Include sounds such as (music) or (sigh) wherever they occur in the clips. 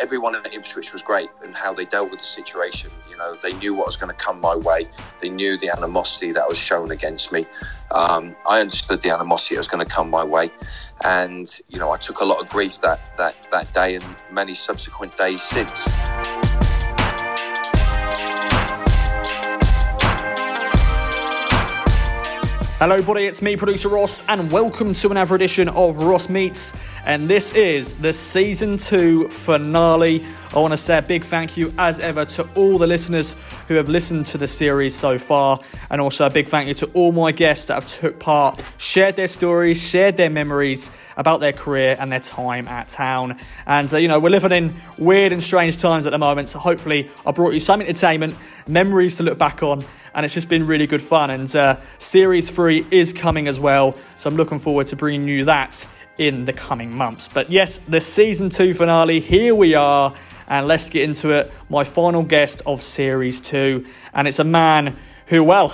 everyone in Ipswich was great and how they dealt with the situation. You know, they knew what was going to come my way. They knew the animosity that was shown against me. Um, I understood the animosity that was going to come my way, and you know, I took a lot of grief that that that day and many subsequent days since. Hello, everybody, it's me, producer Ross, and welcome to another edition of Ross Meets. And this is the season two finale. I want to say a big thank you, as ever, to all the listeners who have listened to the series so far, and also a big thank you to all my guests that have took part, shared their stories, shared their memories about their career and their time at town. And uh, you know, we're living in weird and strange times at the moment, so hopefully, I brought you some entertainment, memories to look back on and it's just been really good fun. And uh, Series 3 is coming as well, so I'm looking forward to bringing you that in the coming months. But yes, the Season 2 finale, here we are, and let's get into it. My final guest of Series 2, and it's a man who, well,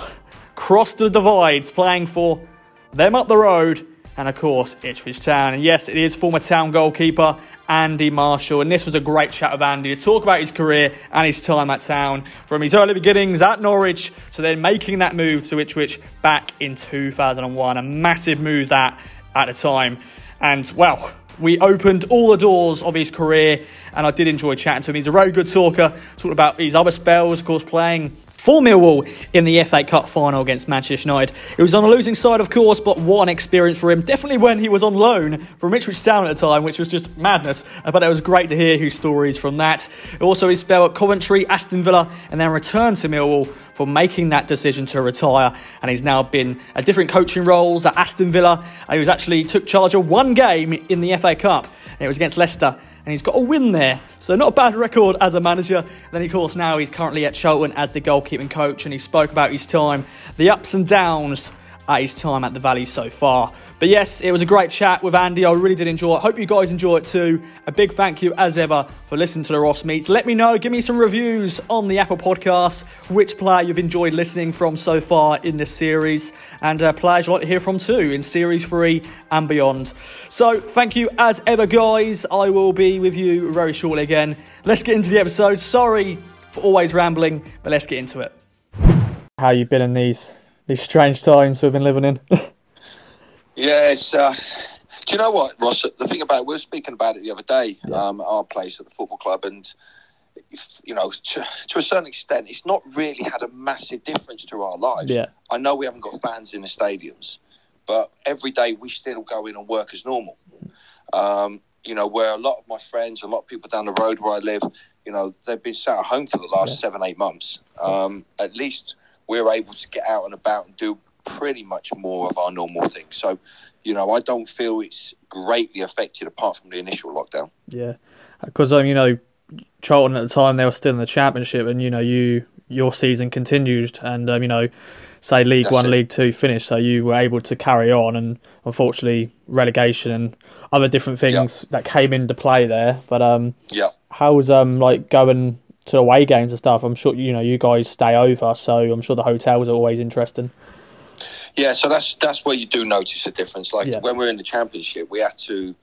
crossed the divides playing for them up the road and of course Ipswich Town. And yes, it is former Town goalkeeper Andy Marshall. And this was a great chat with Andy to talk about his career and his time at Town, from his early beginnings at Norwich to then making that move to Ipswich back in 2001. A massive move that at the time. And well, we opened all the doors of his career, and I did enjoy chatting to him. He's a very good talker, talking about his other spells, of course, playing for Millwall in the FA Cup final against Manchester United. It was on the losing side, of course, but what an experience for him. Definitely when he was on loan from Ipswich Town at the time, which was just madness. Uh, but it was great to hear his stories from that. Also, his spell at Coventry, Aston Villa, and then returned to Millwall for making that decision to retire. And he's now been at different coaching roles at Aston Villa. Uh, he was actually took charge of one game in the FA Cup, and it was against Leicester and he's got a win there. So not a bad record as a manager. And then of course now he's currently at Charlton as the goalkeeping coach, and he spoke about his time, the ups and downs at his time at the Valley so far. But yes, it was a great chat with Andy. I really did enjoy it. Hope you guys enjoy it too. A big thank you, as ever, for listening to the Ross Meets. Let me know, give me some reviews on the Apple Podcast, which player you've enjoyed listening from so far in this series, and uh, players you'd like to hear from too in Series 3 and beyond. So, thank you as ever, guys. I will be with you very shortly again. Let's get into the episode. Sorry for always rambling, but let's get into it. How you been in these these strange times we've been living in. (laughs) yes. Uh, do you know what, Ross? The thing about we were speaking about it the other day, yeah. um, at our place at the football club, and you know, to, to, a certain extent, it's not really had a massive difference to our lives. Yeah. I know we haven't got fans in the stadiums, but every day we still go in and work as normal. Um, you know, where a lot of my friends, a lot of people down the road where I live, you know, they've been sat at home for the last yeah. seven, eight months. Um, at least we're able to get out and about and do pretty much more of our normal things. So, you know, I don't feel it's greatly affected apart from the initial lockdown. Yeah, because um, you know, Charlton at the time they were still in the championship, and you know, you your season continued, and um, you know, say League That's One, it. League Two finished, so you were able to carry on, and unfortunately, relegation and other different things yep. that came into play there. But um, yeah, how was um like going to away games and stuff, I'm sure you know you guys stay over, so I'm sure the hotels are always interesting. Yeah, so that's that's where you do notice a difference. Like yeah. when we are in the championship, we had to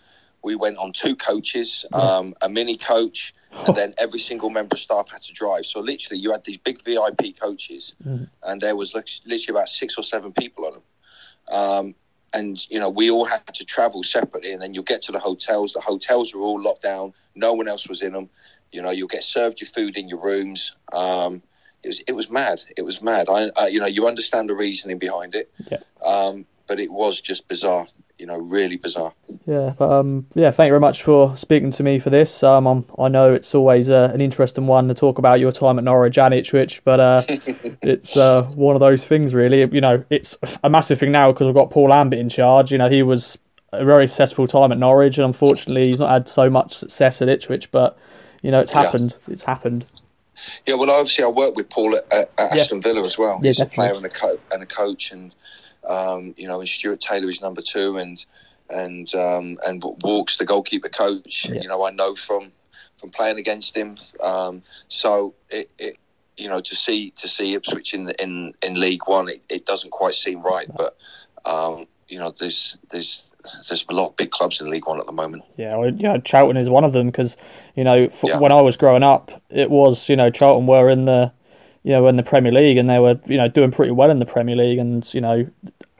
we went on two coaches, yeah. um, a mini coach, (laughs) and then every single member of staff had to drive. So literally, you had these big VIP coaches, mm. and there was literally about six or seven people on them. Um, and you know, we all had to travel separately, and then you'll get to the hotels. The hotels were all locked down. No one else was in them. You know, you'll get served your food in your rooms. Um, it was it was mad. It was mad. I, uh, you know, you understand the reasoning behind it. Yeah. Um, but it was just bizarre. You know, really bizarre. Yeah, but um, yeah. Thank you very much for speaking to me for this. Um, I'm, i know it's always uh, an interesting one to talk about your time at Norwich and Ipswich, but uh, (laughs) it's uh, one of those things. Really, you know, it's a massive thing now because we've got Paul Lambert in charge. You know, he was a very successful time at Norwich, and unfortunately, he's not had so much success at Ipswich. But you know, it's happened. Yeah. It's happened. Yeah, well, obviously, I worked with Paul at, at, Aston Villa as well. Yeah, He's definitely. a player and a, co- and a coach, and um, you know, and Stuart Taylor is number two, and and um, and Walks the goalkeeper coach. Yeah. You know, I know from from playing against him. Um, so it, it, you know, to see to see Ipswich in in in League One, it, it doesn't quite seem right, but um, you know, there's there's there's a lot of big clubs in League One at the moment. Yeah, well, yeah, Charlton is one of them because you know yeah. when I was growing up, it was you know Charlton were in the you know in the Premier League and they were you know doing pretty well in the Premier League and you know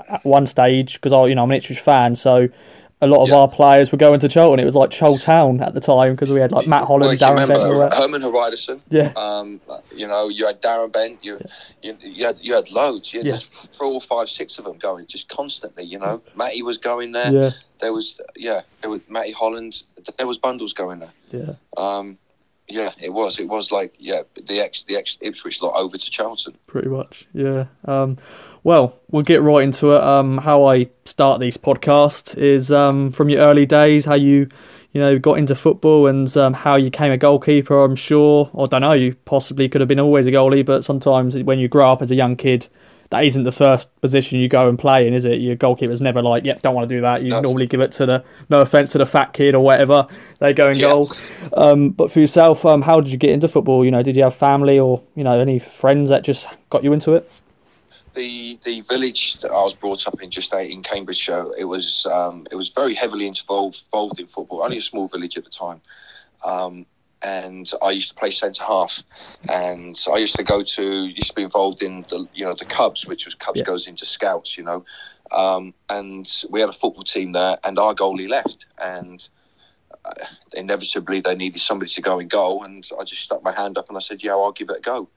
at one stage because I you know I'm an Ipswich fan so a lot of yeah. our players were going to Charlton. It was like Town at the time because we had like Matt Holland, well, Darren Bent, Herman Hreidarsson. Yeah. Um, you know, you had Darren Bent. You, yeah. you, you, had you had loads. You had yeah. four, five, six of them going just constantly. You know, Matty was going there. Yeah. There was yeah, there was Matty Holland. There was bundles going there. Yeah. Um, yeah, it was. It was like yeah, the ex the ex Ipswich lot over to Charlton. Pretty much, yeah. Um, well, we'll get right into it. Um, how I start these podcasts is um, from your early days, how you you know got into football and um, how you came a goalkeeper. I'm sure, or I don't know, you possibly could have been always a goalie, but sometimes when you grow up as a young kid, that isn't the first position you go and play in, is it? Your goalkeeper's never like, yep, don't want to do that. You no. normally give it to the, no offense to the fat kid or whatever, they go and yeah. goal. Um, but for yourself, um, how did you get into football? You know, did you have family or you know any friends that just got you into it? The the village that I was brought up in, just in Cambridgeshire, it was um, it was very heavily involved involved in football. Only a small village at the time. And I used to play centre half, and I used to go to used to be involved in the you know the Cubs, which was Cubs yeah. goes into scouts, you know, um, and we had a football team there, and our goalie left, and uh, inevitably they needed somebody to go in goal, and I just stuck my hand up and I said, yeah, I'll give it a go,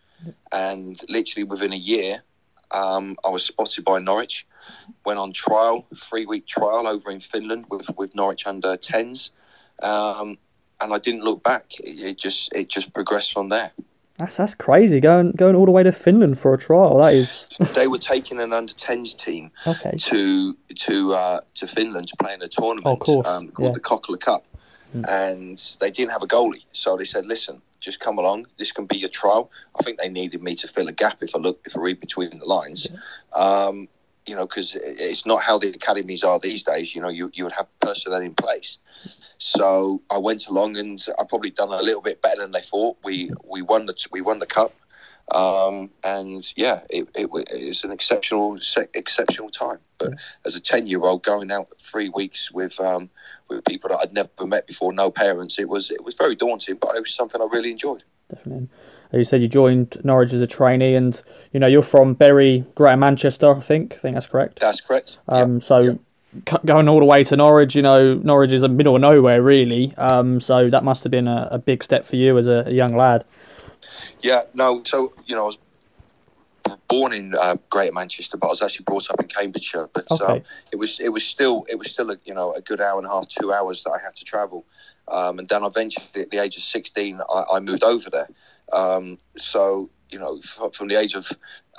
and literally within a year, um, I was spotted by Norwich, went on trial, three week trial over in Finland with with Norwich under tens. Um, and I didn't look back. It, just it just progressed from there. That's that's crazy going going all the way to Finland for a trial. That is. (laughs) they were taking an under tens team okay. to to uh, to Finland to play in a tournament oh, course. Um, called yeah. the Kokkola Cup, mm. and they didn't have a goalie, so they said, "Listen, just come along. This can be your trial." I think they needed me to fill a gap if I look if I read between the lines. Yeah. Um, you know, because it's not how the academies are these days. You know, you, you would have personnel in place. So I went along and I probably done a little bit better than they thought. We we won the we won the cup, um, and yeah, it, it, it's an exceptional exceptional time. But as a ten year old going out three weeks with um, with people that I'd never met before, no parents, it was it was very daunting, but it was something I really enjoyed. Definitely. You said, you joined Norwich as a trainee, and you know you're from Bury, Greater Manchester, I think. I think that's correct. That's correct. Um, yep. So yep going all the way to Norwich, you know, Norwich is a middle of nowhere, really. Um, so that must have been a, a big step for you as a, a, young lad. Yeah, no. So you know, I was born in uh, Greater Manchester, but I was actually brought up in Cambridgeshire. But okay. um, it was it was still it was still a you know a good hour and a half, two hours that I had to travel. Um, and then eventually, at the age of sixteen, I, I moved over there. Um, so you know, from the age of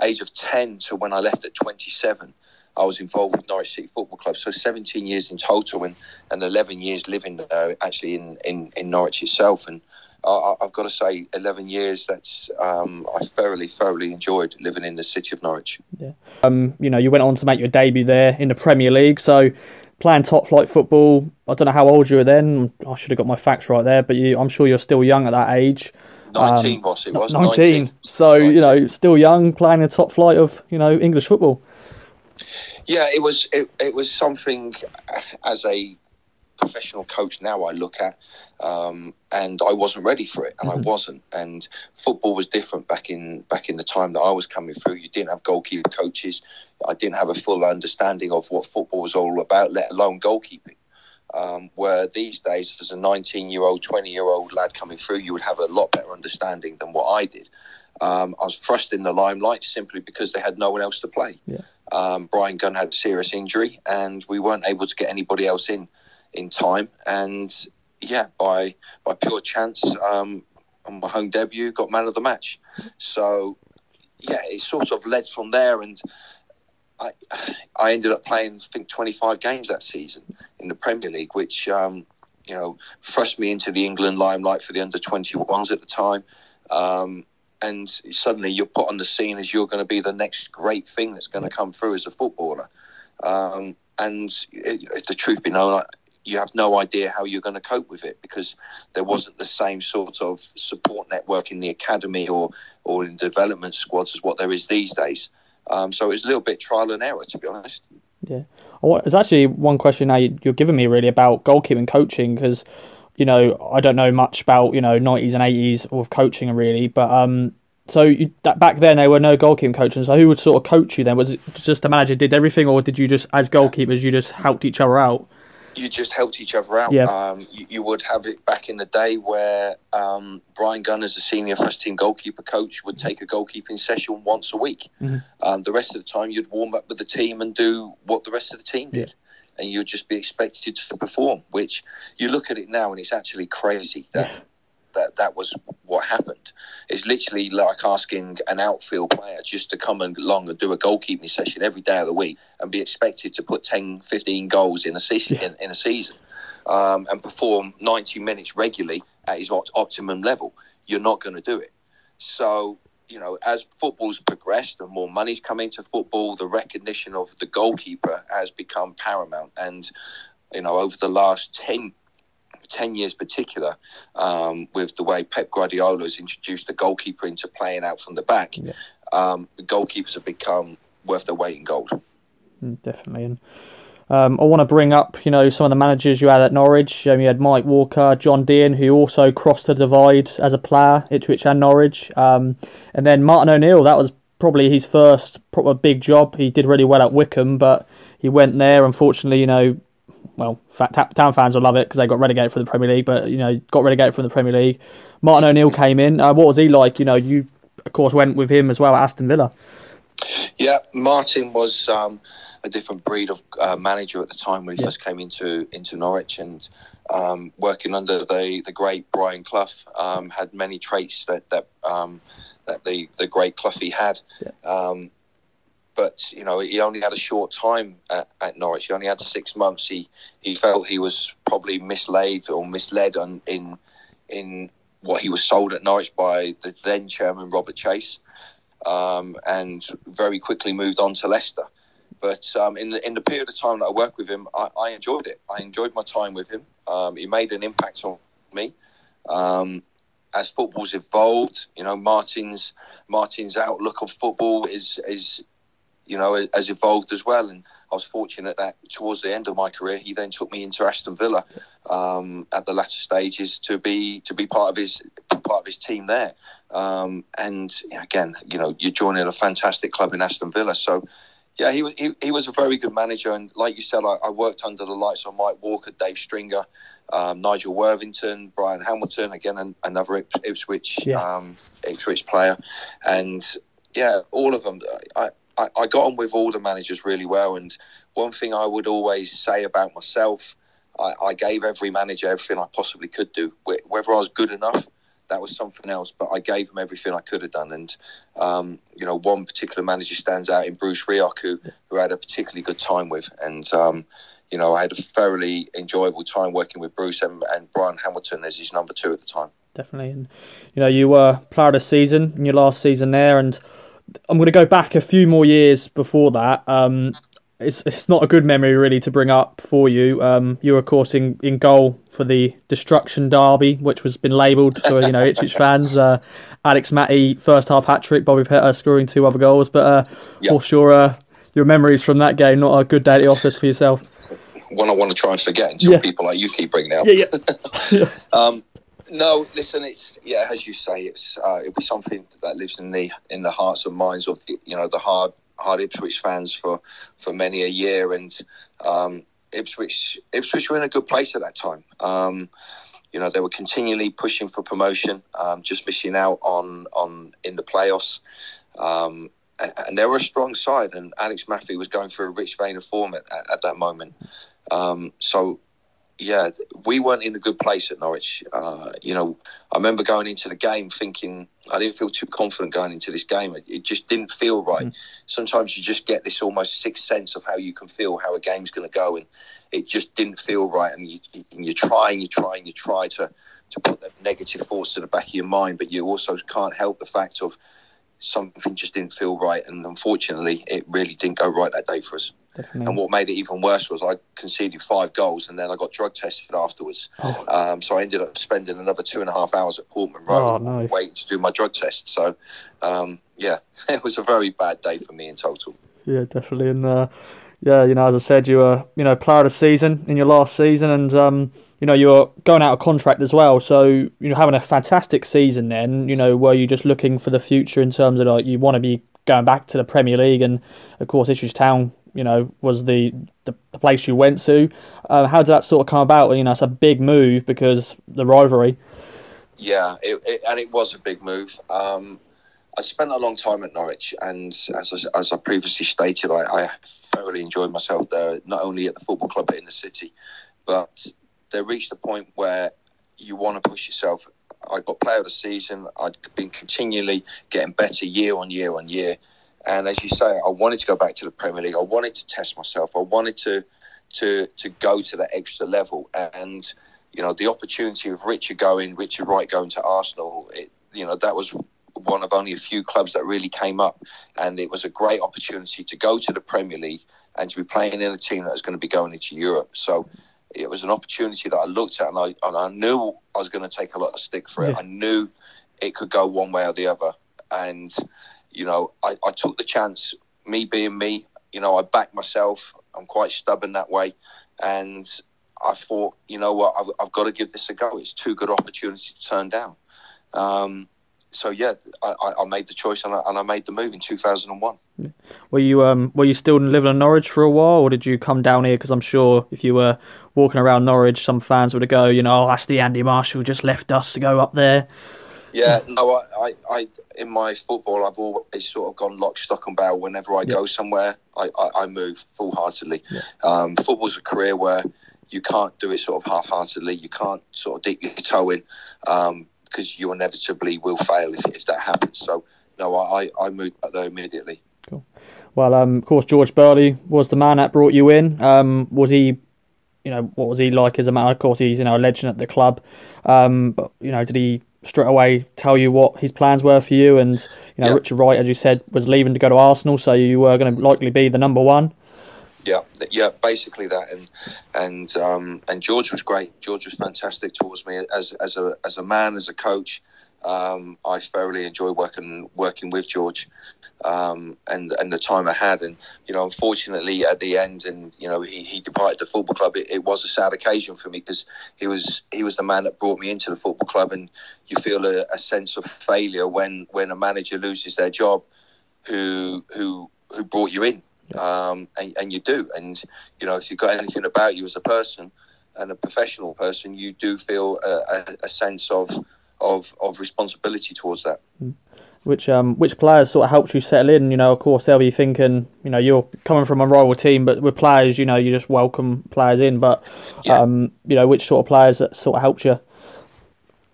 age of ten to when I left at twenty seven. I was involved with Norwich City Football Club. So 17 years in total and, and 11 years living uh, actually in, in, in Norwich itself. And I, have got to say, 11 years, that's um, I thoroughly, thoroughly enjoyed living in the city of Norwich. Yeah. Um, you know, you went on to make your debut there in the Premier League. So playing top flight football, I don't know how old you were then. I should have got my facts right there, but you, I'm sure you're still young at that age. 19 um, was it was 19. 19. So 19. you know, still young, playing the top flight of you know English football. Yeah, it was it, it was something as a professional coach now I look at, um, and I wasn't ready for it, and mm-hmm. I wasn't. And football was different back in back in the time that I was coming through. You didn't have goalkeeper coaches. I didn't have a full understanding of what football was all about, let alone goalkeeping. Um, where these days, as a 19 year old, 20 year old lad coming through, you would have a lot better understanding than what I did. Um, I was thrust in the limelight simply because they had no one else to play. Yeah. Um, Bryan Gunn had a serious injury, and we weren't able to get anybody else in in time. And yeah, by by pure chance, um, on my home debut, got man of the match. So yeah, it sort of led from there, and I (sighs) I ended up playing I think 25 games that season in the Premier League, which um, you know thrust me into the England limelight for the under 21s at the time. Um, and suddenly you're put on the scene as you're going to be the next great thing that's going to come through as a footballer. Um, and if the truth be known, you have no idea how you're going to cope with it because there wasn't the same sort of support network in the academy or, or in development squads as what there is these days. Um, so it was a little bit trial and error, to be honest. Yeah, there's actually one question now you're giving me really about goalkeeping coaching because you know I don't know much about you know 90s and 80s of coaching really, but um. So you, that back then there were no goalkeeping coaches. So who would sort of coach you then? Was it just the manager did everything, or did you just, as goalkeepers, you just helped each other out? You just helped each other out. Yeah. Um, you, you, would have it back in the day where um, Bryan Gunn, as a senior first team goalkeeper coach, would take a goalkeeping session once a week. Mm-hmm. Um, the rest of the time, you'd warm up with the team and do what the rest of the team did. Yeah. And you'd just be expected to perform, which you look at it now and it's actually crazy that yeah that that was what happened. It's literally like asking an outfield player just to come and along and do a goalkeeping session every day of the week and be expected to put 10, 15 goals in a season yeah. in, in, a season um, and perform 90 minutes regularly at his optimum level. You're not going to do it. So you know, as football's progressed and more money's come into football, the recognition of the goalkeeper has become paramount. And, you know, over the last 10, 10 years particular, um, with the way Pep Guardiola has introduced the goalkeeper into playing out from the back, yeah. um, the goalkeepers have become worth their weight in gold. Mm, definitely. And um, I want to bring up, you know, some of the managers you had at Norwich. Um, you had Mike Walker, John Deehan, who also crossed the divide as a player, Ipswich and Norwich. Um, and then Martin O'Neill, that was probably his first proper big job. He did really well at Wycombe, but he went there. Unfortunately, you know, well, Town fans will love it because they got relegated from the Premier League, but you know, got relegated from the Premier League. Martin O'Neill came in. Uh, what was he like? You know, you of course went with him as well at Aston Villa. Yeah, Martin was um, a different breed of uh, manager at the time when he yeah. first came into into Norwich and um, working under the the great Brian Clough um, had many traits that that um, that the the great Cloughie had. Yeah. But you know he only had a short time at, at, Norwich. He only had six months. He he felt he was probably misled or misled on, in in what he was sold at Norwich by the then chairman Robert Chase, um, and very quickly moved on to Leicester. But um, in the in the period of time that I worked with him, I, I enjoyed it. I enjoyed my time with him. Um, he made an impact on me. Um, as football's evolved, you know, Martin's Martin's outlook on football is is you know, has evolved as well. And I was fortunate that towards the end of my career, he then took me into Aston Villa um, at the latter stages to be to be part of his part of his team there. Um, and again, you know, you're joining a fantastic club in Aston Villa, so. Yeah, he was he, he was a very good manager, and like you said, I, I worked under the lights of Mike Walker, Dave Stringer, um, Nigel Worthington, Bryan Hamilton, again an, another Ipswich yeah. um, Ipswich player, and yeah, all of them. I, I, I got on with all the managers really well. And one thing I would always say about myself, I, I gave every manager everything I possibly could do. Whether I was good enough, that was something else. But I gave them everything I could have done. And um, you know, one particular manager stands out in Bruce Rioch, who, who I had a particularly good time with. And um, you know, I had a thoroughly enjoyable time working with Bruce and, and Bryan Hamilton as his number two at the time. Definitely, and you know, you were player of the season in your last season there, and I'm going to go back a few more years before that. Um, it's it's not a good memory really to bring up for you. Um, you were of course in, in goal for the destruction derby, which was been labelled for you know Ipswich (laughs) fans. Uh, Alex Mathie first half hat trick, Bobby Petta scoring two other goals. But uh, yep. what's your uh, your memories from that game? Not a good day at the office for yourself. One I want to try and forget until yeah. people like you keep bringing up. Yeah, yeah. (laughs) (laughs) um, no, listen. It's yeah, as you say, it's uh, it'll be something that lives in the in the hearts and minds of the, you know the hard hard Ipswich fans for for many a year, and um, Ipswich Ipswich were in a good place at that time. Um, you know they were continually pushing for promotion, um, just missing out on on in the playoffs. Um, and, and they were a strong side, and Alex Mathie was going through a rich vein of form at, at, at that moment. Um, so yeah, we weren't in a good place at Norwich. Uh, you know, I remember going into the game thinking I didn't feel too confident going into this game. It, it just didn't feel right. Mm. Sometimes you just get this almost sixth sense of how you can feel how a game's going to go, and it just didn't feel right. And you, and you try and you try and you try to to put that negative thoughts to the back of your mind, but you also can't help the fact of something just didn't feel right. And unfortunately, it really didn't go right that day for us. Definitely. And what made it even worse was I conceded five goals and then I got drug tested afterwards. Oh. Um, so I ended up spending another two and a half hours at Portman Road oh, no. waiting to do my drug test. So, um, yeah, (laughs) it was a very bad day for me in total. Yeah, definitely. And uh, yeah, you know, as I said, you were you know player of the season in your last season, and um, you know you were going out of contract as well. So you know having a fantastic season. Then you know were you just looking for the future in terms of like you want to be going back to the Premier League, and of course Ipswich Town, you know, was the the, place you went to. Uh, how did that sort of come about? You know, it's a big move because the rivalry. Yeah, it, it, and it was a big move. Um, I spent a long time at Norwich, and as I, as I previously stated, I, I thoroughly enjoyed myself there, not only at the football club but in the city. But they reached a point where you want to push yourself. I got player of the season. I'd been continually getting better year on year on year. And as you say, I wanted to go back to the Premier League. I wanted to test myself. I wanted to to to go to that extra level. And you know, the opportunity of Richard going, Richard Wright going to Arsenal. It, you know, that was one of only a few clubs that really came up, and it was a great opportunity to go to the Premier League and to be playing in a team that was going to be going into Europe. So it was an opportunity that I looked at, and I and I knew I was going to take a lot of stick for it. Yeah. I knew it could go one way or the other, and you know I, I took the chance. Me being me, you know, I backed myself. I'm quite stubborn that way, and I thought, you know what, I've, I've got to give this a go. It's too good opportunity to turn down. Um, so yeah, I, I made the choice and I, and I made the move in 2001. Were you um were you still living in Norwich for a while, or did you come down here? Because I'm sure if you were walking around Norwich, some fans would have go, you know, oh, that's the Andy Marshall just left us to go up there. Yeah, no, I, I, I, in my football, I've always sort of gone lock, stock, and barrel. Whenever I yeah. go somewhere, I, I, I move full heartedly. Yeah. Um, football's a career where you can't do it sort of half heartedly. You can't sort of dip your toe in. Um, because you inevitably will fail if, if that happens. So, no, I, I moved back there immediately. Cool. Well, um, of course, George Burley was the man that brought you in. Um, was he, you know, what was he like as a man? Of course, he's you know a legend at the club. Um, but you know, did he straight away tell you what his plans were for you? And you know, Richard Wright, as you said, was leaving to go to Arsenal, so you were going to likely be the number one. Yeah, yeah, basically that, and and um, and George was great. George was fantastic towards me as as a as a man, as a coach. Um, I thoroughly enjoy working working with George, um, and and the time I had, and you know, unfortunately at the end, and you know, he, he departed the football club. It, it was a sad occasion for me because he was he was the man that brought me into the football club, and you feel a, a sense of failure when when a manager loses their job, who who who brought you in um, and, and you do. And you know, if you've got anything about you as a person and a professional person, you do feel a, a, a sense of, of of responsibility towards that. Mm. Which um which players sort of helped you settle in? You know, of course they'll be thinking, you know, you're coming from a rival team, but with players, you know, you just welcome players in. But yeah. um, you know, which sort of players that sort of helped you?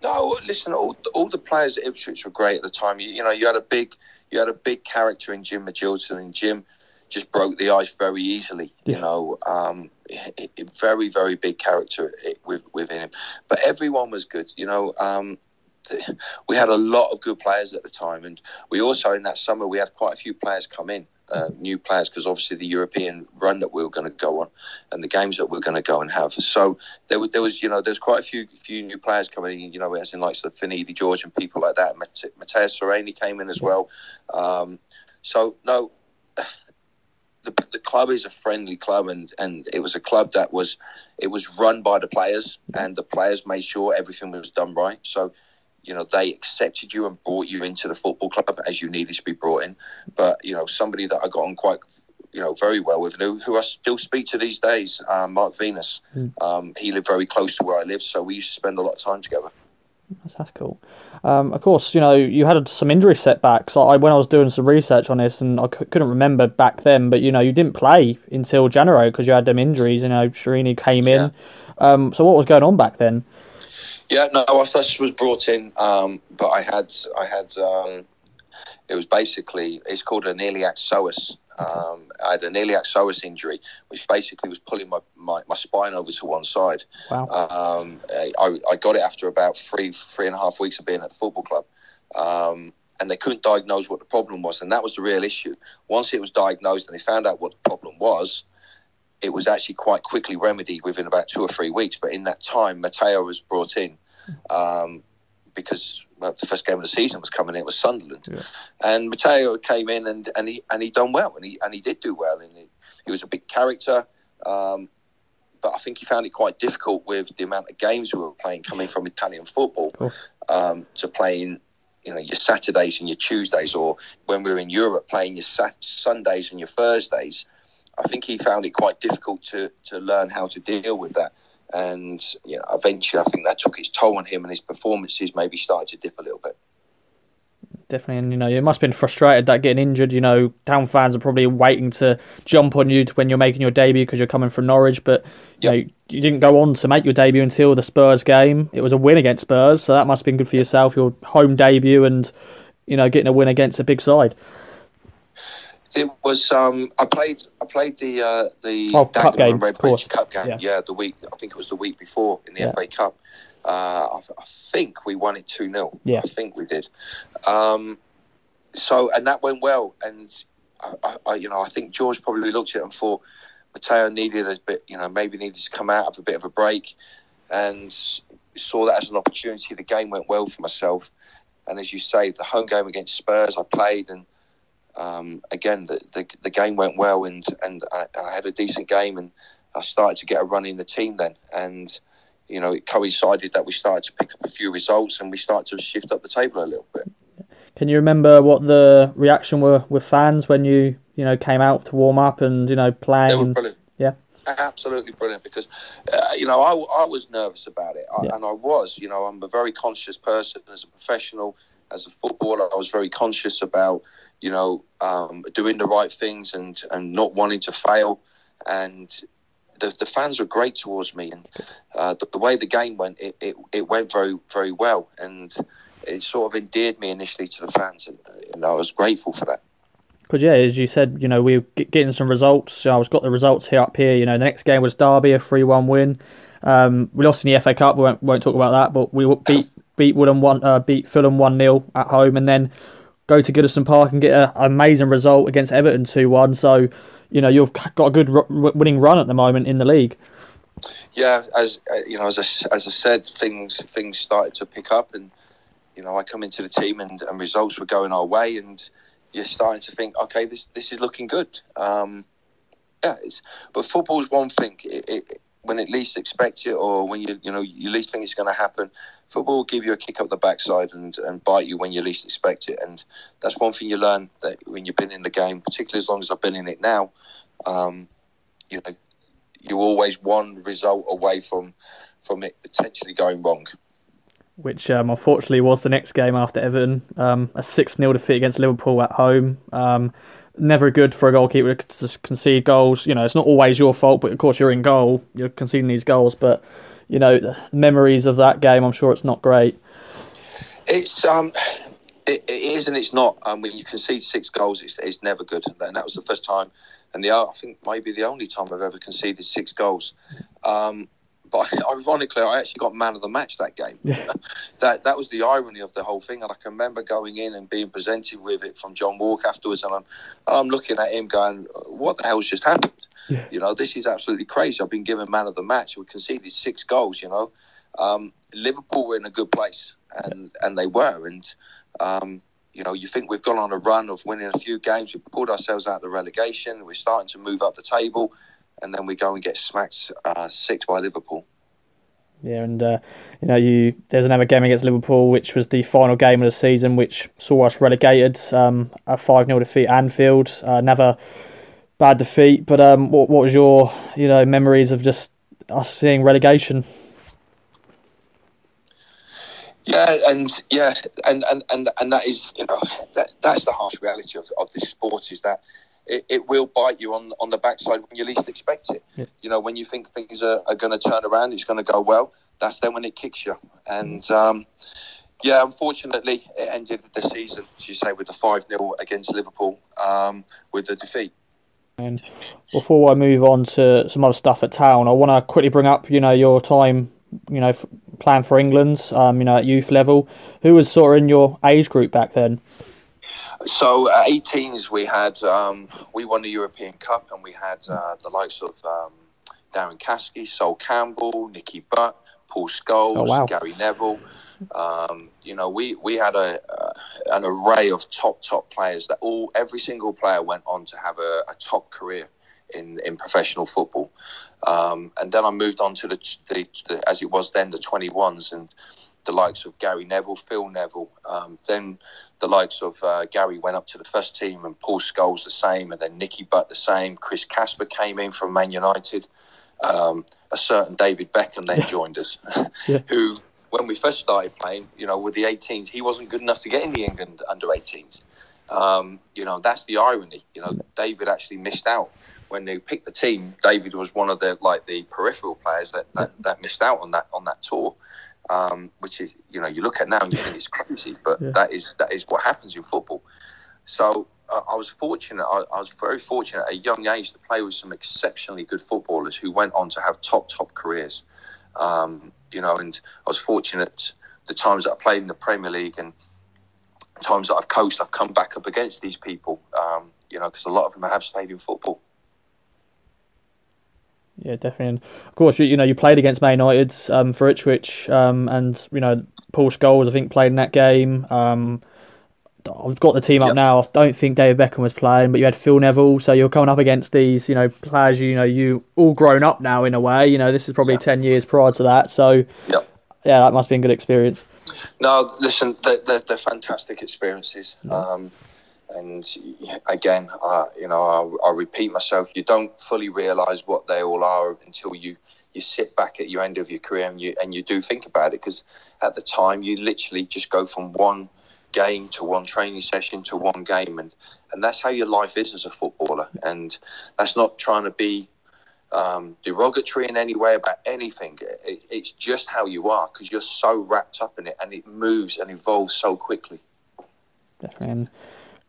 No, listen, all, all the players at Ipswich were great at the time. You, you know, you had a big you had a big character in Jim Magilton, and Jim just broke the ice very easily. Yeah. You know, um, it, it, very very big character with within him. But everyone was good. You know, um, we had a lot of good players at the time, and we also in that summer we had quite a few players come in. Uh, new players because obviously the European run that we were going to go on and the games that we are going to go and have. So there, there was, you know, there's quite a few few new players coming in, you know, as in like the Finidi George and people like that. Matteo Sereni came in as well. Um, so no, the, the club is a friendly club, and, and it was a club that was it was run by the players, and the players made sure everything was done right. So, you know, they accepted you and brought you into the football club as you needed to be brought in. But you know, somebody that I got on quite you know very well with, who, who I still speak to these days, uh, Mark Venus. Mm. Um, he lived very close to where I lived, so we used to spend a lot of time together. That's, cool. Um, of course, you know you had some injury setbacks. I when I was doing some research on this, and I c- couldn't remember back then, but you know you didn't play until January because you had them injuries. You know, Sereni came in. Yeah. Um, so what was going on back then? Yeah, no, I first was brought in, um, but I had I had um, it was basically it's called an iliac psoas, um, I had an iliac psoas injury, which basically was pulling my, my, my spine over to one side. Wow. Um, I, I got it after about three three and a half weeks of being at the football club. Um, and they couldn't diagnose what the problem was, and that was the real issue. Once it was diagnosed and they found out what the problem was, it was actually quite quickly remedied within about two or three weeks. But in that time, Matteo was brought in um, because well, the first game of the season was coming in. It was Sunderland, yeah. and Matteo came in and, and he and he done well, and he and he did do well, and he, he was a big character. Um, but I think he found it quite difficult with the amount of games we were playing coming from Italian football um, to playing, you know, your Saturdays and your Tuesdays, or when we were in Europe playing your Sundays and your Thursdays. I think he found it quite difficult to to learn how to deal with that, and you know, eventually I think that took its toll on him, and his performances maybe started to dip a little bit definitely. And you know, you must have been frustrated that getting injured. You know, town fans are probably waiting to jump on you when you're making your debut because you're coming from Norwich. But you yep. know, you didn't go on to make your debut until the Spurs game. It was a win against Spurs, so that must have been good for yourself. Your home debut and you know getting a win against a big side. It was. Um, I played. I played the uh, the oh, cup game, Redbridge Cup game. Yeah. yeah. the week. I think it was the week before in the yeah. FA Cup. Uh, I, I, think we won it 2 0. Yeah. I think we did. Um, so, and that went well. And, I, I, you know, I think George probably looked at it and thought Matteo needed a bit, you know, maybe needed to come out of a bit of a break and saw that as an opportunity. The game went well for myself. And as you say, the home game against Spurs, I played and um, again, the, the, the game went well and and I, I, had a decent game and I started to get a run in the team then and you know, it coincided that we started to pick up a few results and we started to shift up the table a little bit. Can you remember what the reaction were with fans when you, you know, came out to warm up and, you know, playing? They were brilliant. Yeah. Absolutely brilliant because, uh, you know, I, I was nervous about it. I, yeah. And I was, you know, I'm a very conscious person as a professional, as a footballer. I was very conscious about, you know, um, doing the right things and, and not wanting to fail. And the, the fans were great towards me, and uh, the, the, way the game went, it, it, it, went very very well, and it sort of endeared me initially to the fans, and, and I was grateful for that. Because yeah, as you said, you know we were getting some results. So I was got the results here up here. You know, the next game was Derby, a three-one win. Um, we lost in the FA Cup. We won't, won't talk about that, but we beat beat Woodham one, uh, beat Fulham one 0 at home, and then go to Goodison Park and get an amazing result against Everton two one. So you know you've got a good winning run at the moment in the league. Yeah, as uh, you know, as I, as I said, things things started to pick up, and you know, I come into the team and, and results were going our way, and you're starting to think, okay, this this is looking good. Um, yeah, but football's one thing. It, it, when it least expect it, or when you you know you least think it's going to happen, football will give you a kick up the backside and, and bite you when you least expect it. And that's one thing you learn that when you've been in the game, particularly as long as I've been in it now. Um, you know, you're always one result away from from it potentially going wrong. Which um, unfortunately was the next game after Everton, um, a six 0 defeat against Liverpool at home. Um, never good for a goalkeeper to concede goals. You know, it's not always your fault, but of course you're in goal, you're conceding these goals. But you know, memories of that game, I'm sure it's not great. It's um, it, it is and it's not. Um, when you concede six goals, it's, it's never good, and that was the first time, and the I think maybe the only time I've ever conceded six goals. Um, but (laughs) ironically, I actually got man of the match that game. Yeah. (laughs) that that was the irony of the whole thing, and I can remember going in and being presented with it from John Walk afterwards, and I'm I'm looking at him going, "What the hell's just happened?" Yeah. You know, this is absolutely crazy. I've been given man of the match. We conceded six goals. You know, um, Liverpool were in a good place, and yeah. and they were, and um, you know, you think we've gone on a run of winning a few games. We've pulled ourselves out of the relegation. We're starting to move up the table, and then we go and get smacked uh, six by Liverpool. Yeah, and uh, you know, you there's another game against Liverpool, which was the final game of the season, which saw us relegated. Um, a five 0 defeat Anfield. Uh, never bad defeat. But um, what what was your you know memories of just us seeing relegation? Yeah, and yeah, and, and, and, and that is you know that that's the harsh reality of, of this sport is that it, it will bite you on on the backside when you least expect it. Yeah. You know, when you think things are, are going to turn around, it's going to go well. That's then when it kicks you. And um, yeah, unfortunately, it ended the season, as you say, with the five 0 against Liverpool um, with a defeat. And before I move on to some other stuff at town, I want to quickly bring up, you know, your time, you know, playing for England, um, you know, at youth level. Who was sort of in your age group back then? So at 18s, we had um, we won the European Cup, and we had uh, the likes of um, Darren Caskey, Sol Campbell, Nicky Butt, Paul Scholes, oh, wow. Gary Neville. Um, you know, we we had a uh, an array of top top players that all every single player went on to have a, a top career in, in professional football. Um, and then I moved on to the, the, the, as it was then, the 21s and the likes of Gary Neville, Phil Neville. Um, then the likes of uh, Gary went up to the first team and Paul Scholes the same, and then Nicky Butt the same. Chris Casper came in from Man United. Um, a certain David Beckham then joined us, yeah. (laughs) who, when we first started playing, you know, with the 18s, he wasn't good enough to get in the England under 18s. Um, you know, that's the irony. You know, David actually missed out when they picked the team. David was one of the like the peripheral players that, that, that missed out on that on that tour. Um, which is, you know, you look at now and you think it's crazy, but yeah. that is that is what happens in football. So uh, I was fortunate. I, I, was very fortunate at a young age to play with some exceptionally good footballers who went on to have top top careers. Um, you know, and I was fortunate the times that I played in the Premier League and times that I've coached, I've come back up against these people. Um, you know, because a lot of them have stayed in football. Yeah, definitely. And of course, you, you know you played against Man United um, for Ipswich, um, and you know Paul Scholes, I think, played in that game. Um, I've got the team up yep. now. I don't think David Beckham was playing, but you had Phil Neville, so you're coming up against these, you know, players. You know, you all grown up now in a way. You know, this is probably ten years prior to that, so yep. yeah, that must be a good experience. No, listen, they're, they're, they're fantastic experiences. Um, and again, uh, you know, I'll, I'll, repeat myself. You don't fully realise what they all are until you you sit back at your end of your career and you and you do think about it. Because at the time, you literally just go from one game to one training session to one game, and and that's how your life is as a footballer. And that's not trying to be um, derogatory in any way about anything. It, it's just how you are because you're so wrapped up in it, and it moves and evolves so quickly. Definitely.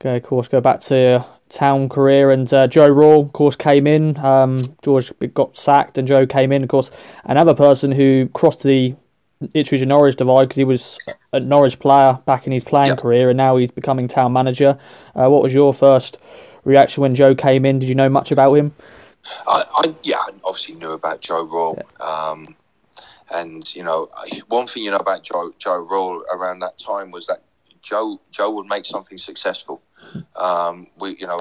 Okay, of course, go back to town career and uh, Joe Royle, of course, came in. Um, George got sacked and Joe came in. Of course, another person who crossed the Ipswich and Norwich divide because he was a Norwich player back in his playing yep. career and now he's becoming town manager. Uh, what was your first reaction when Joe came in? Did you know much about him? I, I yeah, I obviously knew about Joe Royle. Yeah. Um, and you know, one thing you know about Joe Joe Royle around that time was that Joe Joe would make something successful. Um, we, you know,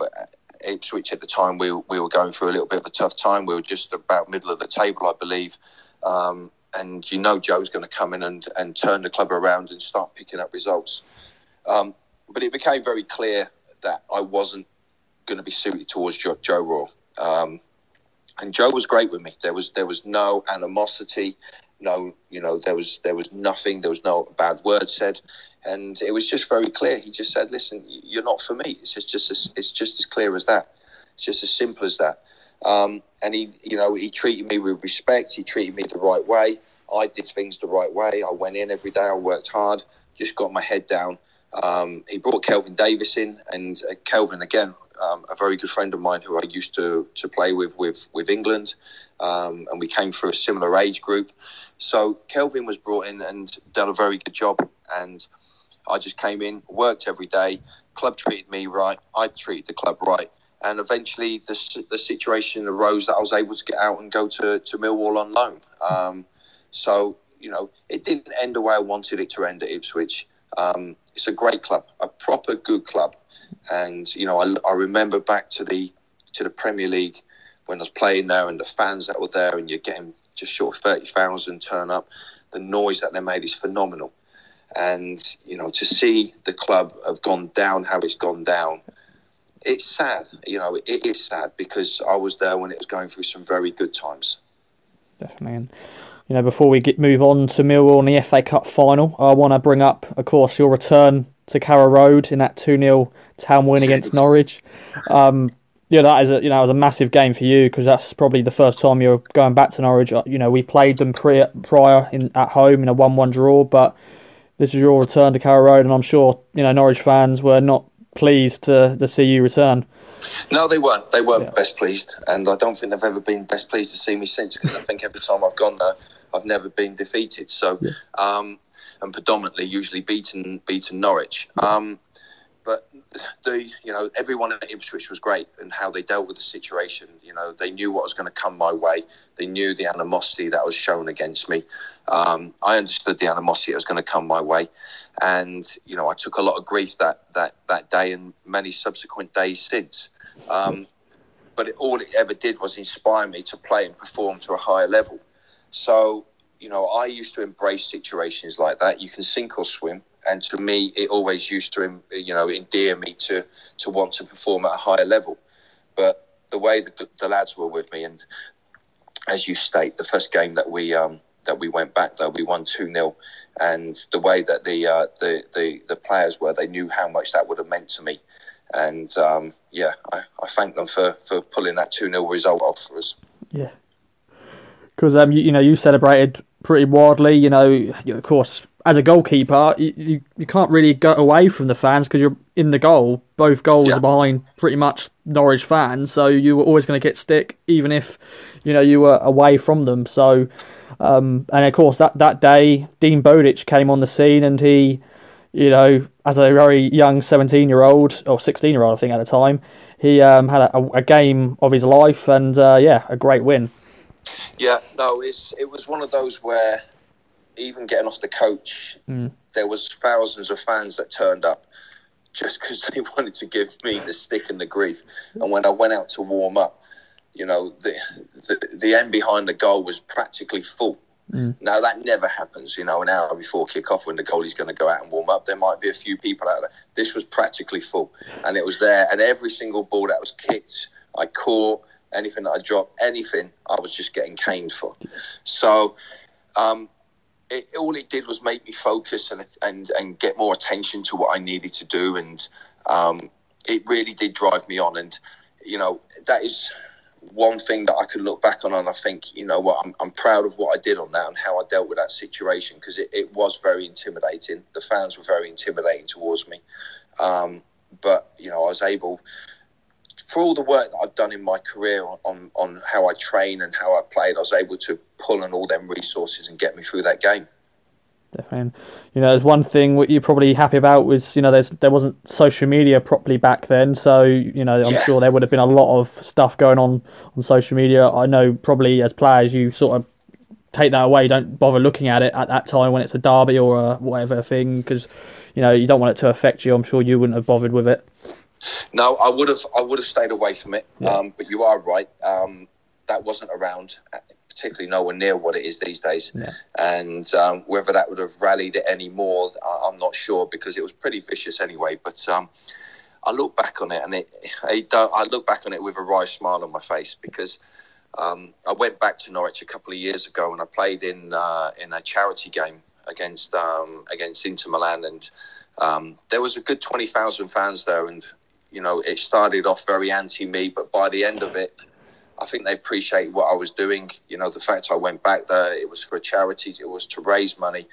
Ipswich at the time we we were going through a little bit of a tough time. We were just about middle of the table, I believe. Um, and you know Joe's going to come in and, and turn the club around and start picking up results. Um, but it became very clear that I wasn't going to be suited towards Joe, Joe Royle. Um, and Joe was great with me. There was there was no animosity, no you know there was there was nothing. There was no bad word said and it was just very clear. He just said, "Listen, you're not for me." It's just, just as, it's just as clear as that. It's just as simple as that. Um, and he, you know, he treated me with respect. He treated me the right way. I did things the right way. I went in every day. I worked hard. Just got my head down. Um, he brought Kelvin Davis in, and uh, Kelvin again, um, a very good friend of mine who I used to to play with with with England, um, and we came through a similar age group. So Kelvin was brought in and done a very good job. And I just came in, worked every day. Club treated me right. I treated the club right. And eventually, the, the situation arose that I was able to get out and go to, to Millwall on loan. Um, so, you know, it didn't end the way I wanted it to end at Ipswich. Um, it's a great club, a proper good club. And, you know, I, I remember back to the to the Premier League when I was playing there and the fans that were there and you're getting just short of 30,000 turn up. The noise that they made is phenomenal and you know to see the club have gone down how it's gone down it's sad you know it is sad because i was there when it was going through some very good times. Definitely and you know before we get move on to millwall and the fa cup final i want to bring up of course your return to carrow road in that 2-0 town win against norwich. Um, yeah, that is a you know it was a massive game for you because that's probably the first time you're going back to Norwich. You know, we played them pre- prior in at home in a one-one draw, but this is your return to Carrow Road, and I'm sure you know Norwich fans were not pleased to, to see you return. No, they weren't. They weren't yeah. best pleased, and I don't think they've ever been best pleased to see me since. Because I think every time I've gone there, I've never been defeated. So, yeah. um, and predominantly usually beaten beaten Norwich. Um, but the you know everyone at Ipswich was great and how they dealt with the situation. You know they knew what was going to come my way. They knew the animosity that was shown against me. Um, I understood the animosity that was going to come my way, and you know I took a lot of grief that that that day and many subsequent days since. Um, but it, all it ever did was inspire me to play and perform to a higher level. So, you know, I used to embrace situations like that. You can sink or swim, and to me, it always used to, you know, endear me to to want to perform at a higher level. But the way the, the lads were with me, and as you state, the first game that we um, that we went back though, we won two 0 and the way that the, uh, the the the players were, they knew how much that would have meant to me, and um, yeah, I, I thank them for for pulling that two 0 result off for us. Yeah, because um, you, you know, you celebrated pretty wildly. You know, of course, as a goalkeeper, you, you, you can't really go away from the fans because you're in the goal. Both goals yeah. are behind pretty much Norwich fans, so you were always going to get stick, even if you know you were away from them. So, um, and of course, that that day, Dean Bowditch came on the scene, and he, you know, as a very young seventeen-year-old or sixteen-year-old, I think at the time, he um, had a, a, game of his life, and uh, yeah, a great win. Yeah, no, it's it was one of those where even getting off the coach, mm. there was thousands of fans that turned up just because they (laughs) wanted to give me the stick and the grief. And when I went out to warm up, you know, the the, the end behind the goal was practically full. Mm. Now that never happens, you know, an hour before kick-off when the goalie's going to go out and warm up. There might be a few people out there. This was practically full, and it was there. And every single ball that was kicked, I caught anything that I dropped, anything, I was just getting caned for. So, um, it, all it did was make me focus and and and get more attention to what I needed to do, and um, it really did drive me on. And you know, that is one thing that I could look back on, and I think, you know what, I'm, I'm proud of what I did on that and how I dealt with that situation because it, it was very intimidating. The fans were very intimidating towards me, um, but you know, I was able for all the work that I've done in my career on, on, on how I train and how I played, I was able to pull on all them resources and get me through that game. Definitely. You know, there's one thing what you're probably happy about was, you know, there's there wasn't social media properly back then, so you know, I'm yeah. sure there would have been a lot of stuff going on on social media. I know probably as players you sort of take that away, don't bother looking at it at that time when it's a derby or a whatever thing because you know you don't want it to affect you. I'm sure you wouldn't have bothered with it. No, I would have. I would have stayed away from it. Yeah. Um, but you are right. Um, that wasn't around, uh, particularly nowhere near what it is these days. Yeah. And um, whether that would have rallied it any more, I'm not sure because it was pretty vicious anyway. But um, I look back on it, and it, it I look back on it with a wry smile on my face because. Um, I went back to Norwich a couple of years ago and I played in uh, in a charity game against um, against Inter Milan and um, there was a good twenty thousand fans there and you know, it started off very anti me, but by the end of it, I think they appreciated what I was doing. You know, the fact I went back there, it was for a charity, it was to raise money,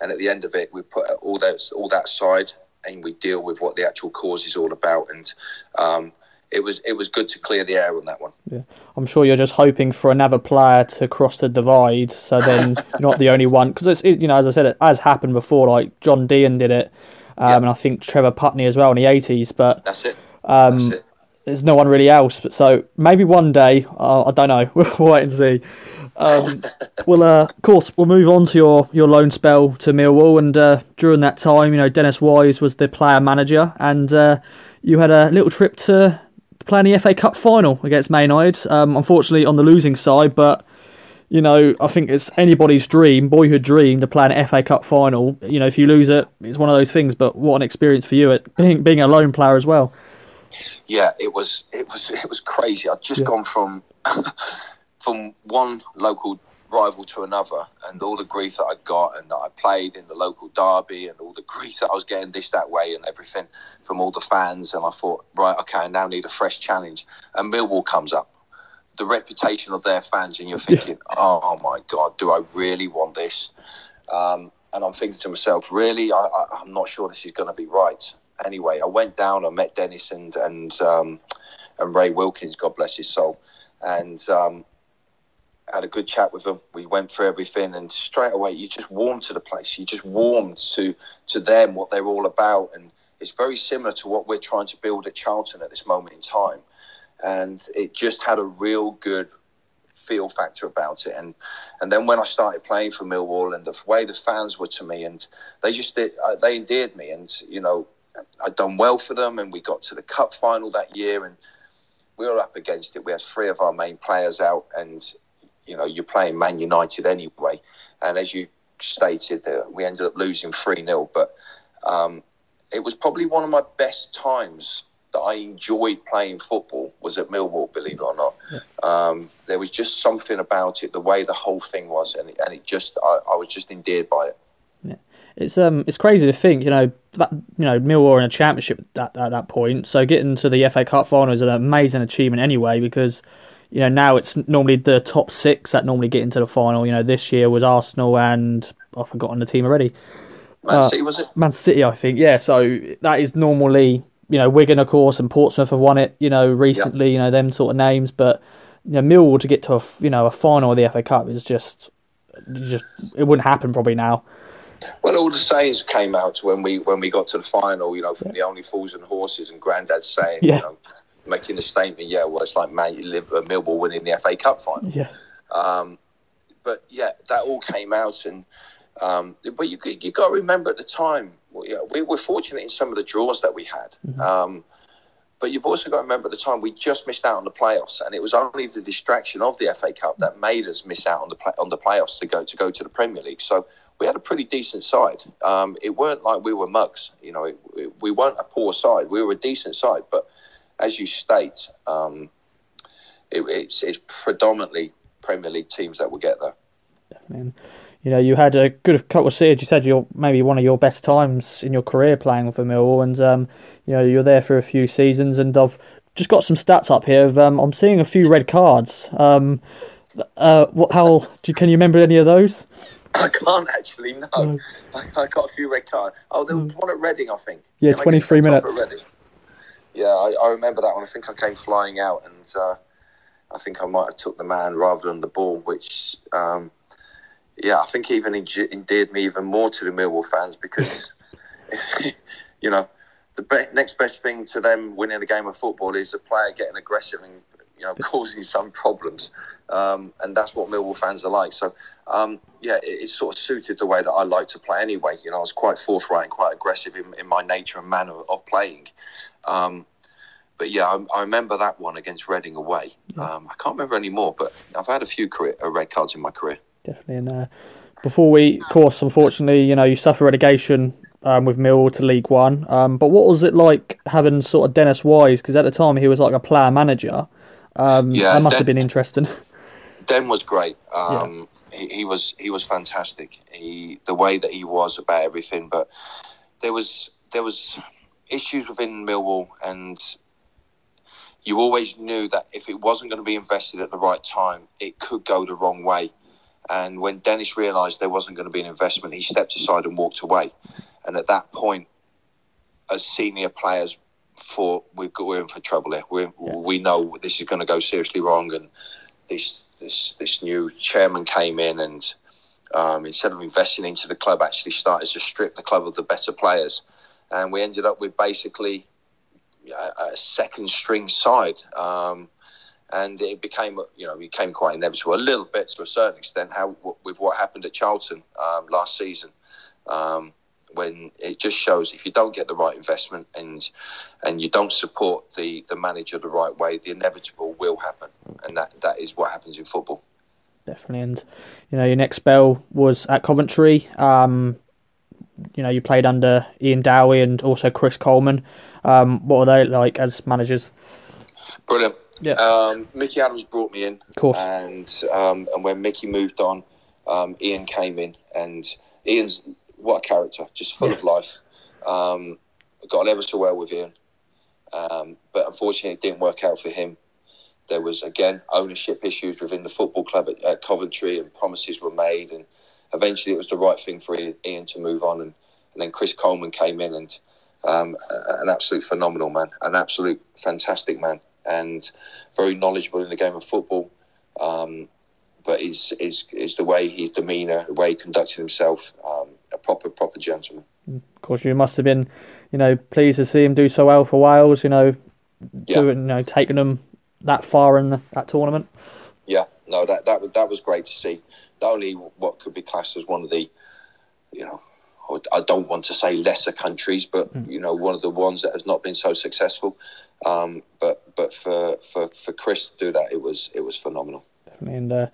and at the end of it, we put all that all that aside and we deal with what the actual cause is all about. And um, it was it was good to clear the air on that one. Yeah. I'm sure you're just hoping for another player to cross the divide, so then (laughs) you're not the only one. Because it's it, you know, as I said, it has happened before. Like John Deehan did it um, and I think Trevor Putney as well in the 80s. But that's it. Um, that's it. There's no one really else. But so maybe one day, uh, I don't know. (laughs) We'll wait and see. Um, (laughs) well, uh, of course, we'll move on to your, your loan spell to Millwall, and uh, during that time, you know, Dennis Wise was the player manager, and uh, you had a little trip to play in the FA Cup final against Man United. Um, unfortunately, on the losing side, but you know, I think it's anybody's dream, boyhood dream, to play an FA Cup final. You know, if you lose it, it's one of those things. But what an experience for you at being being a lone player as well. Yeah, it was it was it was crazy. I'd just yeah. gone from (laughs) from one local rival to another, and all the grief that I got, and that I played in the local derby, and all the (laughs) grief that I was getting this that way, and everything from all the fans. And I thought, right, okay, I now need a fresh challenge. And Millwall comes up the reputation of their fans, and you're thinking, oh my god, do I really want this? Um, and I'm thinking to myself, really, I, I, am not sure this is going to be right. Anyway, I went down, I met Dennis and and um, and Ray Wilkins, God bless his soul, and um, had a good chat with them. We went through everything, and straight away, you just warm to the place. You just warm to to them, what they're all about, and it's very similar to what we're trying to build at Charlton at this moment in time and it just had a real good feel factor about it. And and then when I started playing for Millwall and the way the fans were to me, and they just did, uh, they endeared me. And you know, I'd done well for them, and we got to the cup final that year, and we were up against it. We had three of our main players out, and you know you're playing Man United anyway. And as you stated, uh, we ended up losing three 0 But um, it was probably one of my best times that I enjoyed playing football was at Millwall, believe it or not. Yeah. Um, there was just something about it, the way the whole thing was, and it, and it just I, I was just endeared by it. Yeah. It's um it's crazy to think, you know, that you know, Millwall in a championship at, at that point. So getting to the FA Cup final is an amazing achievement anyway because you know, now it's normally the top six that normally get into the final. You know, this year was Arsenal and I've forgotten the team already. Man uh, City was it? Man City, I think. Yeah, so that is normally you know Wigan, of course, and Portsmouth have won it. You know, recently. Yep. You know them sort of names, but you know Millwall to get to a you know a final of the FA Cup is just just it wouldn't happen probably now. Well, all the sayings came out when we when we got to the final. You know, from yeah. the only fools and horses, and Grandad saying, yeah. you know, making the statement, yeah, well, it's like man, you live a Millwall winning the FA Cup final. Yeah. Um, but yeah, that all came out, and um, but you you got to remember at the time, we were fortunate in some of the draws that we had. Mm-hmm. Um, but you've also got to remember at the time we just missed out on the playoffs, and it was only the distraction of the FA Cup that made us miss out on the play, on the playoffs to go to go to the Premier League. So we had a pretty decent side. Um, it weren't like we were mugs, you know. It, it, we weren't a poor side. We were a decent side, but as you state, um, it, it's, it's predominantly Premier League teams that will get there. Definitely. You know, you had a good couple of seasons. You said you're maybe one of your best times in your career playing for Millwall, and um, you know you're there for a few seasons. And I've just got some stats up here. Of, um, I'm seeing a few red cards. Um, uh, what? How? Do, can you remember any of those? (coughs) I can't actually. No, mm. I, I, got a few red cards. Oh, there was mm. one at Reading, I think. Yeah, and 23 minutes. Yeah, I, I, remember that one. I think I came flying out, and uh, I think I might have took the man rather than the ball, which um, yeah, I think even endeared me even more to the Millwall fans because, (laughs) you know, the be- next best thing to them winning a game of football is a player getting aggressive and you know causing some problems, um, and that's what Millwall fans are like. So, um, yeah, it, it, sort of suited the way that I like to play anyway. You know, I was quite forthright and quite aggressive in, in my nature and manner of playing. Um, but yeah, I, I, remember that one against Reading away. Um, I can't remember any more, but I've had a few career, uh, red cards in my career definitely. And uh, before we, of course, unfortunately, you know, you suffer relegation um, with Mill to League One. Um, but what was it like having sort of Dennis Wise? Because at the time he was like a player manager. Um, yeah, that must Den, have been interesting. (laughs) Den was great. Um, yeah. he, he, was he was fantastic. He the way that he was about everything, but there was there was issues within Millwall, and you always knew that if it wasn't going to be invested at the right time, it could go the wrong way. And when Dennis realised there wasn't going to be an investment, he stepped aside and walked away. And at that point, as senior players, got we're in for trouble here. We yeah. we know this is going to go seriously wrong. And this this this new chairman came in and um, instead of investing into the club, actually started to strip the club of the better players. And we ended up with basically a, a second string side. Um, and it became you know became quite inevitable a little bit to a certain extent how with what happened at Charlton um, last season. Um, when it just shows if you don't get the right investment and and you don't support the the manager the right way the inevitable will happen. And that that is what happens in football. Definitely. And you know your next spell was at Coventry. Um, you know you played under Ian Dowie and also Chris Coleman. Um, what are they like as managers? Brilliant yeah. Um, Mickey Adams brought me in. Of course. And um, and when Mickey moved on, um, Ian came in, and Ian's what a character, just full yeah. of life. Um, got ever so well with Ian, um, but unfortunately, it didn't work out for him. There was again ownership issues within the football club at, at Coventry, and promises were made, and eventually, it was the right thing for Ian, to move on, and, and then Chris Coleman came in and. Um, an absolute phenomenal man, an absolute fantastic man and very knowledgeable in the game of football. Um, but is is is the way his demeanour, the way he conducted himself, um, a proper proper gentleman. Of course, you must have been, you know, pleased to see him do so well for Wales. You know, yeah. doing, you know, taking them that far in the, that tournament. Yeah, no, that that that was great to see. Not only what could be classed as one of the, you know, I don't want to say lesser countries, but mm. you know, one of the ones that has not been so successful. Um, but but for, for for Chris to do that, it was it was phenomenal. Definitely. And uh,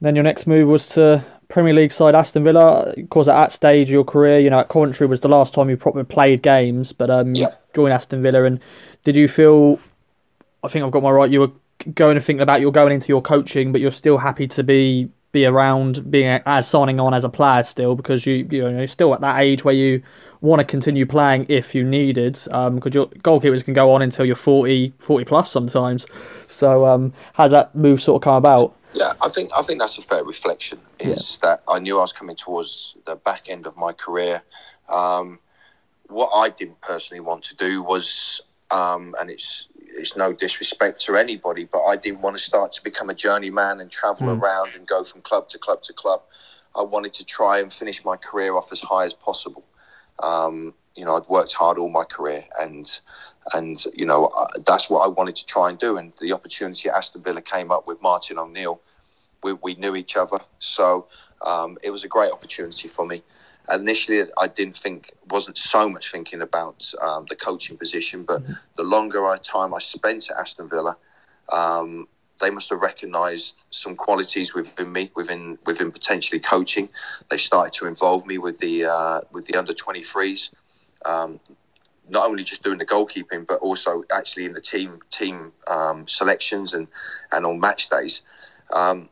then your next move was to Premier League side Aston Villa. Of course, at that stage of your career, you know, at Coventry was the last time you probably played games, but um, yeah. you joined Aston Villa. And did you feel? I think I've got my right. You were going to think about you're going into your coaching, but you're still happy to be be around being as signing on as a player still because you you know still at that age where you want to continue playing if you needed because um, your goalkeepers can go on until you're 40, 40 plus sometimes. So um, how did that move sort of come about? Yeah, I think I think that's a fair reflection. Is yeah. that I knew I was coming towards the back end of my career. Um, what I didn't personally want to do was, um, and it's it's no disrespect to anybody, but I didn't want to start to become a journeyman and travel mm. around and go from club to club to club. I wanted to try and finish my career off as high as possible. Um, you know, I'd worked hard all my career, and and you know that's what I wanted to try and do. And the opportunity at Aston Villa came up with Martin O'Neill. We, we knew each other, so um, it was a great opportunity for me initially I didn't think wasn't so much thinking about um, the coaching position, but mm-hmm. the longer I, time I spent at Aston Villa, um, they must have recognised some qualities within me, within within potentially coaching. They started to involve me with the uh, with the under twenty threes, um, not only just doing the goalkeeping, but also actually in the team team um, selections and and on match days. Um,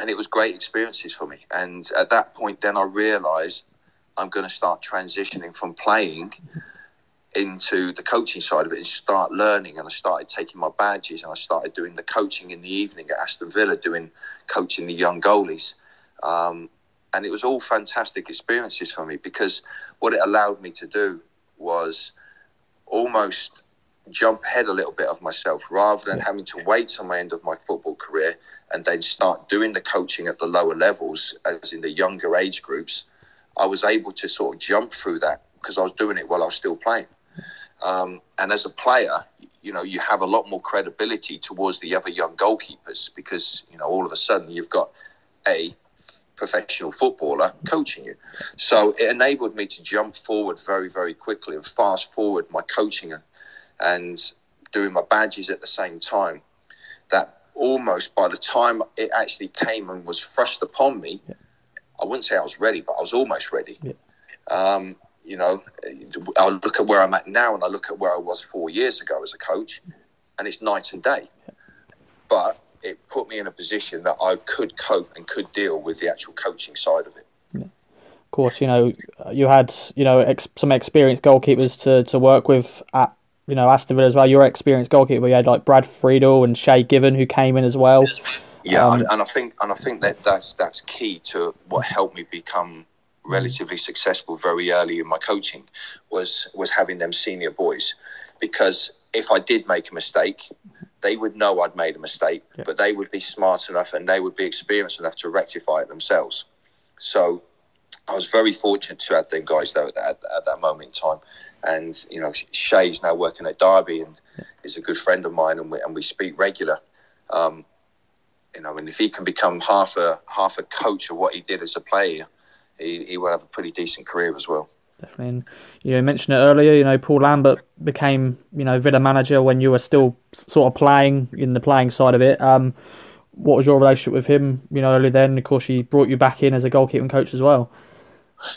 and it was great experiences for me. And at that point, then I realised I'm going to start transitioning from playing into the coaching side of it and start learning. And I started taking my badges and I started doing the coaching in the evening at Aston Villa, doing coaching the young goalies. Um, and it was all fantastic experiences for me because what it allowed me to do was almost jump ahead a little bit of myself rather than having to wait till my end of my football career and then start doing the coaching at the lower levels, as in the younger age groups, I was able to sort of jump through that because I was doing it while I was still playing. Um, and as a player, you know, you have a lot more credibility towards the other young goalkeepers because, you know, all of a sudden you've got a professional footballer coaching you. So it enabled me to jump forward very, very quickly and fast forward my coaching and doing my badges at the same time. That almost by the time it actually came and was thrust upon me, yeah. I wouldn't say I was ready, but I was almost ready. Yeah. Um, you know, I look at where I'm at now and I look at where I was four years ago as a coach, and it's night and day. Yeah. But it put me in a position that I could cope and could deal with the actual coaching side of it. Of course, you know, you had you know ex- some experienced goalkeepers to, to work with at you know Aston Villa as well. Your experienced goalkeeper, you had like Brad Friedel and Shay Given who came in as well. Yeah, um, and I think and I think that that's that's key to what helped me become relatively successful very early in my coaching was was having them senior boys because if I did make a mistake, they would know I'd made a mistake, yeah. but they would be smart enough and they would be experienced enough to rectify it themselves. So I was very fortunate to have them guys though at, at, at that moment in time. And you know, Shay's now working at Derby and is a good friend of mine, and we and we speak regular. Um, you know, and if he can become half a half a coach of what he did as a player, he, he will have a pretty decent career as well. Definitely. And you mentioned it earlier. You know, Paul Lambert became you know Villa manager when you were still sort of playing in the playing side of it. Um, what was your relationship with him? You know, early then. Of course, he brought you back in as a goalkeeping coach as well.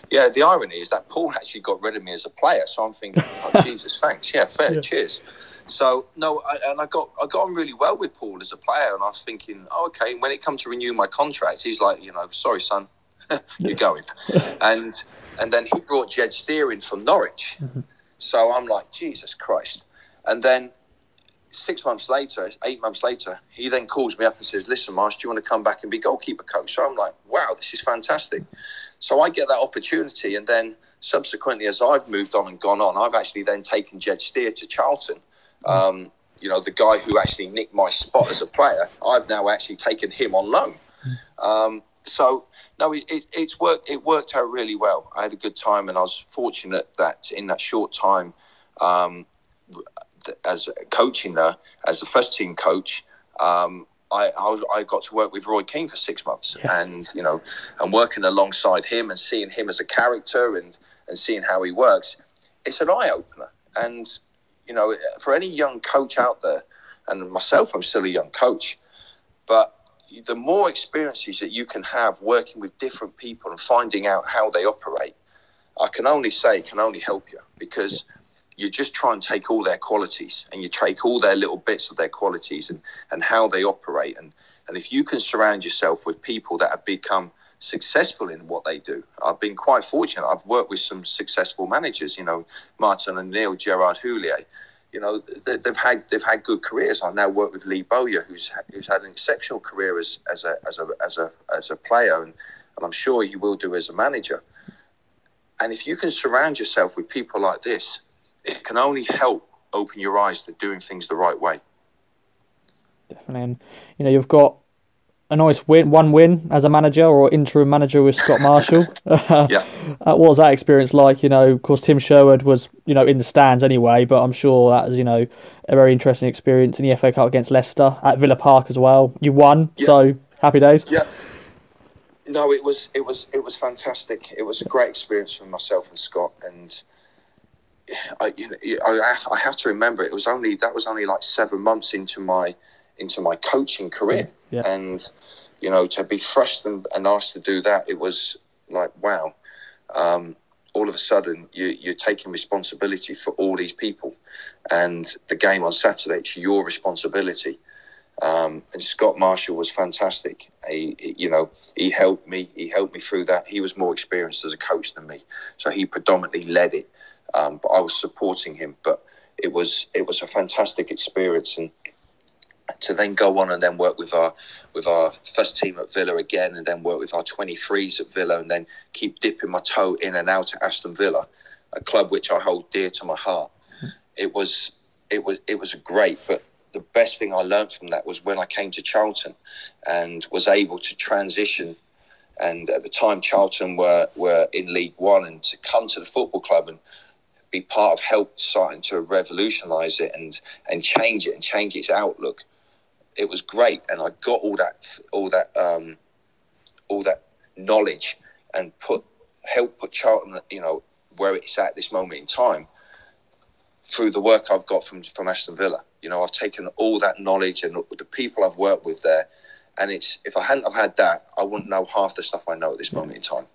Yeah, the irony is that Paul actually got rid of me as a player, so I'm thinking, oh, (laughs) Jesus, thanks, yeah, fair, yeah. cheers. So no, I, and I got I got on really well with Paul as a player, and I was thinking, oh, okay. When it comes to renew my contract, he's like, you know, sorry, son, (laughs) you're going, (laughs) and and then he brought Jed Steer in from Norwich, mm-hmm. so I'm like, Jesus Christ, and then six months later, eight months later, he then calls me up and says, "Listen, Marsh, do you want to come back and be goalkeeper coach?" So I'm like, "Wow, this is fantastic." So I get that opportunity, and then subsequently, as I've moved on and gone on, I've actually then taken Jed Steer to Charlton. Um, you know, the guy who actually nicked my spot as a player, I've now actually taken him on loan. Um, so no, it, it, it's worked. It worked out really well. I had a good time, and I was fortunate that in that short time, um, as coaching there, as a first team coach, um, I, I, I got to work with Roy Keane for six months, yes. and you know, and working alongside him and seeing him as a character and and seeing how he works, it's an eye opener. And you know, for any young coach out there, and myself, I'm still a young coach, but the more experiences that you can have working with different people and finding out how they operate, I can only say can only help you because you just try and take all their qualities and you take all their little bits of their qualities and, and how they operate. And, and if you can surround yourself with people that have become successful in what they do, I've been quite fortunate. I've worked with some successful managers, you know, Martin O'Neill, Gerard Houllier. You know, they've had they've had good careers. I now work with Lee Bowyer, who's who's had an exceptional career as, as a as a as a as a player, and, and I'm sure he will do as a manager. And if you can surround yourself with people like this, it can only help open your eyes to doing things the right way. Definitely, and you know you've got a nice win, one win as a manager or interim manager with Scott Marshall. (laughs) yeah, uh, what was that experience like? You know, of course, Tim Sherwood was you know in the stands anyway, but I'm sure that was you know a very interesting experience in the FA Cup against Leicester at Villa Park as well. You won, yeah. so happy days. Yeah. No, it was it was it was fantastic. It was a great experience for myself and Scott, and I, you know, I, I have to remember it was only that was only like seven months into my into my coaching career, yeah. and you know to be thrust and, and, asked to do that, it was like wow. Um, all of a sudden, you, you're taking responsibility for all these people, and the game on Saturday it's your responsibility. Um, and Scott Marshall was fantastic. He, he, you know, he helped me. He helped me through that. He was more experienced as a coach than me, so he predominantly led it um, but I was supporting him. But it was it was a fantastic experience, and to then go on and then work with our with our first team at Villa again, and then work with our 23s at Villa, and then keep dipping my toe in and out at Aston Villa, a club which I hold dear to my heart. It was it was it was great, but the best thing I learned from that was when I came to Charlton and was able to transition. And at the time, Charlton were, were in League One, and to come to the football club and be part of help starting to revolutionize it and and change it and change its outlook. It was great, and I got all that all that um, all that knowledge and put help put Charlton, you know, where it's at this moment in time through the work I've got from from Aston Villa. You know, I've taken all that knowledge and the people I've worked with there, and it's if I hadn't have had that, I wouldn't know half the stuff I know at this moment in time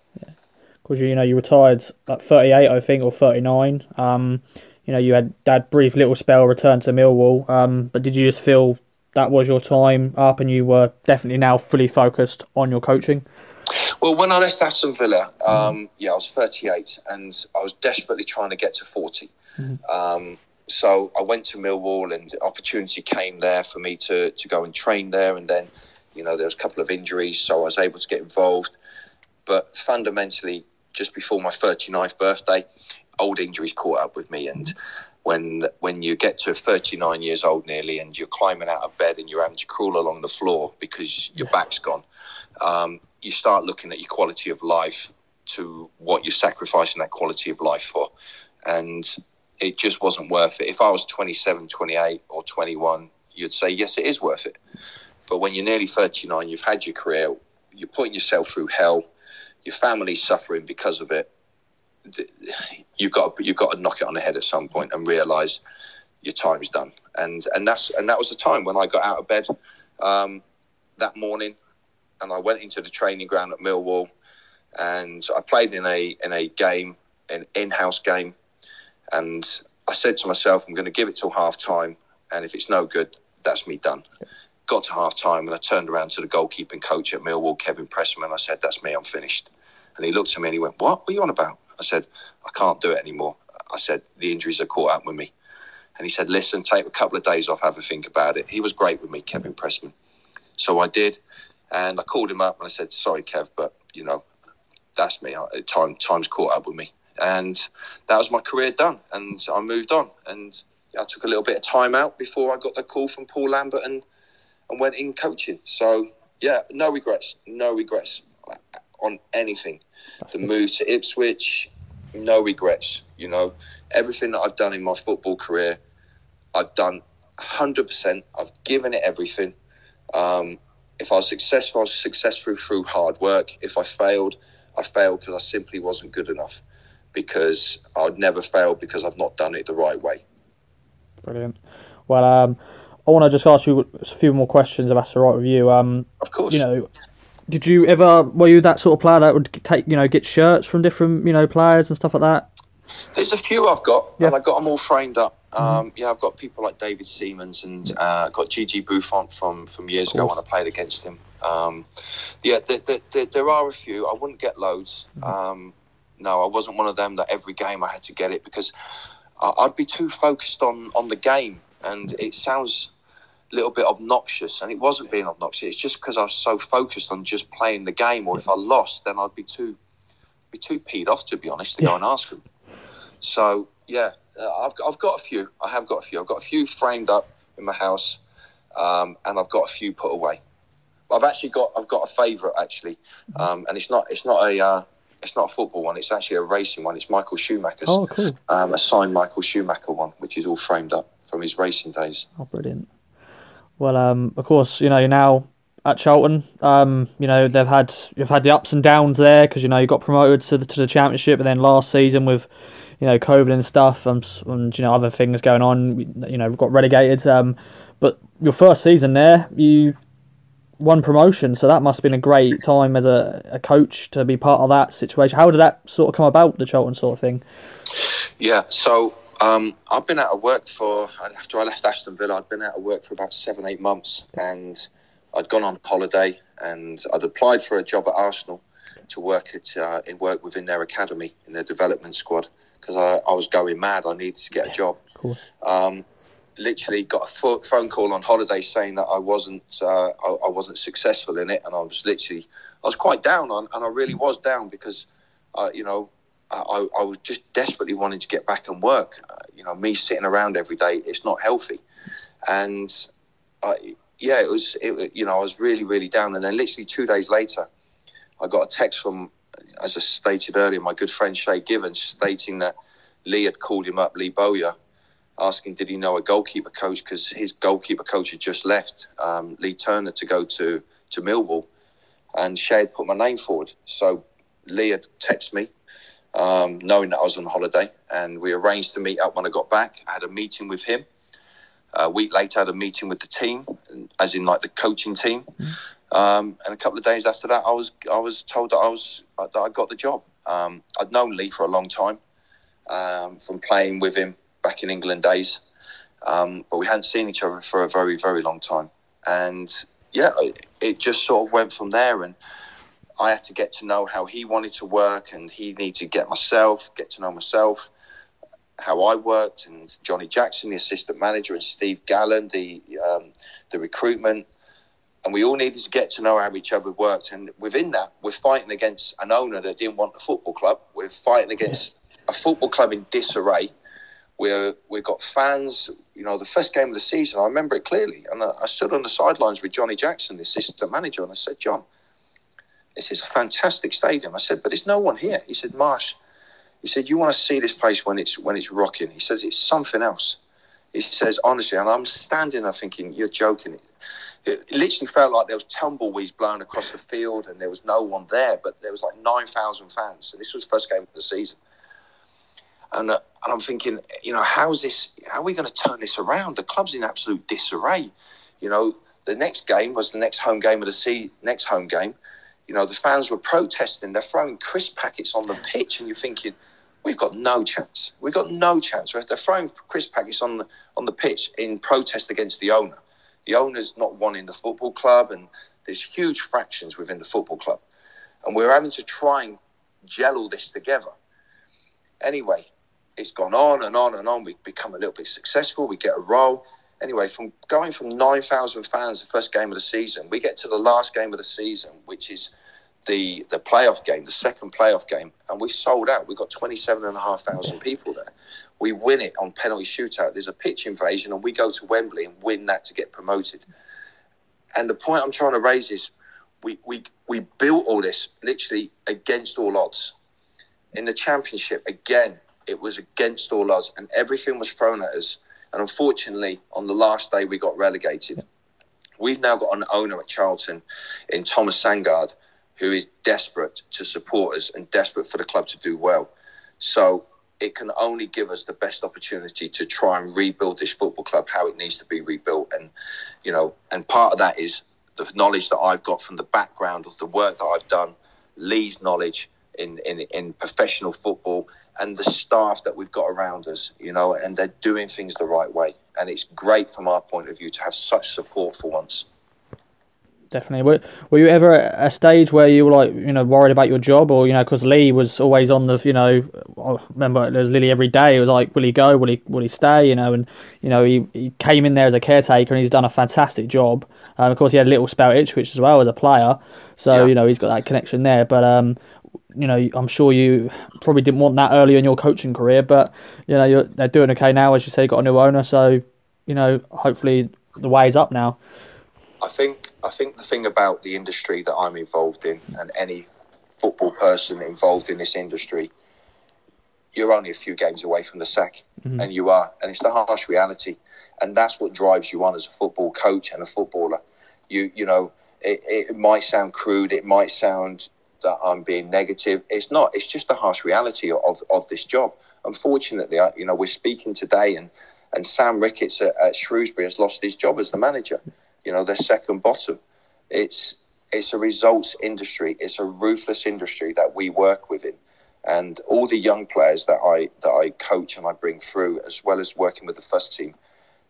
because you know you retired at 38, I think, or 39. Um, you know, you had that brief little spell return to Millwall, um, but did you just feel that was your time up and you were definitely now fully focused on your coaching? Well, when I left Aston Villa, um, yeah, I was 38 and I was desperately trying to get to 40. Mm-hmm. Um, so I went to Millwall and the opportunity came there for me to, to go and train there. And then, you know, there was a couple of injuries, so I was able to get involved. But fundamentally, just before my 39th birthday, old injuries caught up with me. And when when you get to 39 years old nearly and you're climbing out of bed and you're having to crawl along the floor because your back's gone, um, you start looking at your quality of life to what you're sacrificing that quality of life for. And it just wasn't worth it. If I was 27, 28, or 21, you'd say, yes, it is worth it. But when you're nearly 39, you've had your career, you're putting yourself through hell your family's suffering because of it, you've got you've got to knock it on the head at some point and realise your time's done. And and that's and that was the time when I got out of bed um, that morning, and I went into the training ground at Millwall, and I played in a in a game, an in-house game, and I said to myself, I'm going to give it till half time, and if it's no good, that's me done got to half time and I turned around to the goalkeeping coach at Millwall, Kevin Pressman, and I said, That's me, I'm finished. And he looked at me and he went, What? What are you on about? I said, I can't do it anymore. I said, The injuries are caught up with me. And he said, Listen, take a couple of days off, have a think about it. He was great with me, Kevin Pressman. So I did. And I called him up and I said, Sorry, Kev, but, you know, that's me. Time, time's caught up with me. And that was my career done. And I moved on. And I took a little bit of time out before I got the call from Paul Lambert and and went in coaching. So yeah, no regrets, no regrets on anything. That's the good. move to Ipswich, no regrets. You know, everything that I've done in my football career, I've done 100%. I've given it everything. Um, if I was successful, I was successful through hard work. If I failed, I failed because I simply wasn't good enough. Because I'd never fail because I've not done it the right way. Brilliant. Well, um, I want to just ask you a few more questions if that's all right with you. Um, of course. You know, did you ever were you that sort of player that would take you know get shirts from different you know players and stuff like that? There's a few I've got, yeah. and I got them all framed up. Mm-hmm. Um. Yeah, I've got people like David Seaman and uh, got Gigi Buffon from from years ago when I played against him. Um, yeah, there, there, there, are a few. I wouldn't get loads. Mm-hmm. Um, no, I wasn't one of them that every game I had to get it because I'd be too focused on on the game, and it sounds little bit obnoxious, and it wasn't being obnoxious. It's just because I was so focused on just playing the game, or if I lost, then I'd be too be too peed off to be honest to yeah. go and ask them. So yeah, uh, I've got, I've got a few. I have got a few. I've got a few framed up in my house, um, and I've got a few put away. I've actually got I've got a favourite actually, mm-hmm. um, and it's not it's not a uh, it's not a football one. It's actually a racing one. It's Michael Schumacher's. Oh, cool. Um, a signed Michael Schumacher one, which is all framed up from his racing days. Oh, brilliant. Well, um, of course, you know you're now at Charlton. Um, you know they've had you've had the ups and downs there because you know you got promoted to the to the championship, and then last season with you know COVID and stuff and, and you know other things going on, you know got relegated. Um, but your first season there, you won promotion, so that must have been a great time as a, a coach to be part of that situation. How did that sort of come about, the Charlton sort of thing? Yeah, so um, I've been out of work for after I left Aston Villa. I'd been out of work for about seven, eight months, and I'd gone on holiday, and I'd applied for a job at Arsenal to work at uh, in work within their academy in their development squad because I, I, was going mad. I needed to get a job. Um, literally got a phone call on holiday saying that I wasn't uh, I, I, wasn't successful in it, and I was literally I was quite down on, and I really was down because uh, you know I, I, was just desperately wanting to get back and work. Uh, you know, me sitting around every day, it's not healthy. And I, yeah, it was, it, you know, I was really, really down. And then literally two days later, I got a text from, as I stated earlier, my good friend Shay Givens stating that Lee had called him up, Lee Bowyer, asking did he know a goalkeeper coach because his goalkeeper coach had just left, um, Lee Turner, to go to, to Millwall. And Shay had put my name forward. So Lee had texted me um, knowing that I was on holiday. And we arranged to meet up when I got back. I had a meeting with him. A week later, I had a meeting with the team, as in like the coaching team. Um, and a couple of days after that, I was I was told that I was that I got the job. Um, I'd known Lee for a long time um, from playing with him back in England days, um, but we hadn't seen each other for a very very long time. And yeah, it just sort of went from there. And I had to get to know how he wanted to work, and he needed to get myself, get to know myself, how I worked, and Johnny Jackson, the assistant manager, and Steve Gallen, the um, the recruitment, and we all needed to get to know how each other worked. And within that, we're fighting against an owner that didn't want the football club. We're fighting against a football club in disarray. We're, we've got fans, you know, the first game of the season, I remember it clearly. And I, I stood on the sidelines with Johnny Jackson, the assistant manager, and I said, John, this is a fantastic stadium. I said, but there's no one here. He said, Marsh, he said, you want to see this place when it's when it's rocking. He says, it's something else. He says, honestly, and I'm standing there thinking, you're joking. It, it literally felt like there was tumbleweeds blowing across the field and there was no one there, but there was like 9,000 fans. And this was first game of the season. And, uh, and I'm thinking, you know, how's this, how are we going to turn this around? The club's in absolute disarray. You know, the next game was the next home game of the sea, next home game you know, the fans were protesting. They're throwing crisp packets on the pitch, and you're thinking, we've got no chance. We've got no chance. If they're throwing crisp packets on the on the pitch in protest against the owner, the owner's not wanting the football club, and there's huge fractions within the football club, and we're having to try and gel all this together. Anyway, it's gone on and on and on. We become a little bit successful. We get a role. Anyway, from going from 9,000 fans the first game of the season, we get to the last game of the season, which is the the playoff game, the second playoff game, and we sold out. We got 27,500 people there. We win it on penalty shootout. There's a pitch invasion, and we go to Wembley and win that to get promoted. And the point I'm trying to raise is we, we, we built all this literally against all odds. In the championship, again, it was against all odds, and everything was thrown at us. And unfortunately, on the last day, we got relegated. we've now got an owner at Charlton in Thomas Sandgaard who is desperate to support us and desperate for the club to do well. So it can only give us the best opportunity to try and rebuild this football club how it needs to be rebuilt. And, you know, and part of that is the knowledge that I've got from the background of the work that I've done, Lee's knowledge in, in, in professional football, and the staff that we've got around us, you know, and they're doing things the right way. And it's great from our point of view to have such support for once definitely. Were, were you ever at a stage where you were like, you know, worried about your job, or you know, because Lee was always on the, you know, I remember there was Lily every day. It was like, will he go? Will he? Will he stay? You know, and you know, he, he came in there as a caretaker, and he's done a fantastic job. Um, of course, he had a little spell at Ipswich as well as a player, so yeah. you know, he's got that connection there. But um, you know, I'm sure you probably didn't want that earlier in your coaching career, but you know, they're doing okay now, as you say, got a new owner, so you know, hopefully the way's up now. I think I think the thing about the industry that I'm involved in, and any football person involved in this industry, you're only a few games away from the sack, mm-hmm. and you are, and it's the harsh reality, and that's what drives you on as a football coach and a footballer. You you know, it, it might sound crude, it might sound that I'm being negative. It's not. It's just the harsh reality of of this job. Unfortunately, I, you know, we're speaking today, and and Sam Ricketts at, at Shrewsbury has lost his job as the manager. You know, they're second bottom. It's it's a results industry. It's a ruthless industry that we work within, and all the young players that I that I coach and I bring through, as well as working with the first team,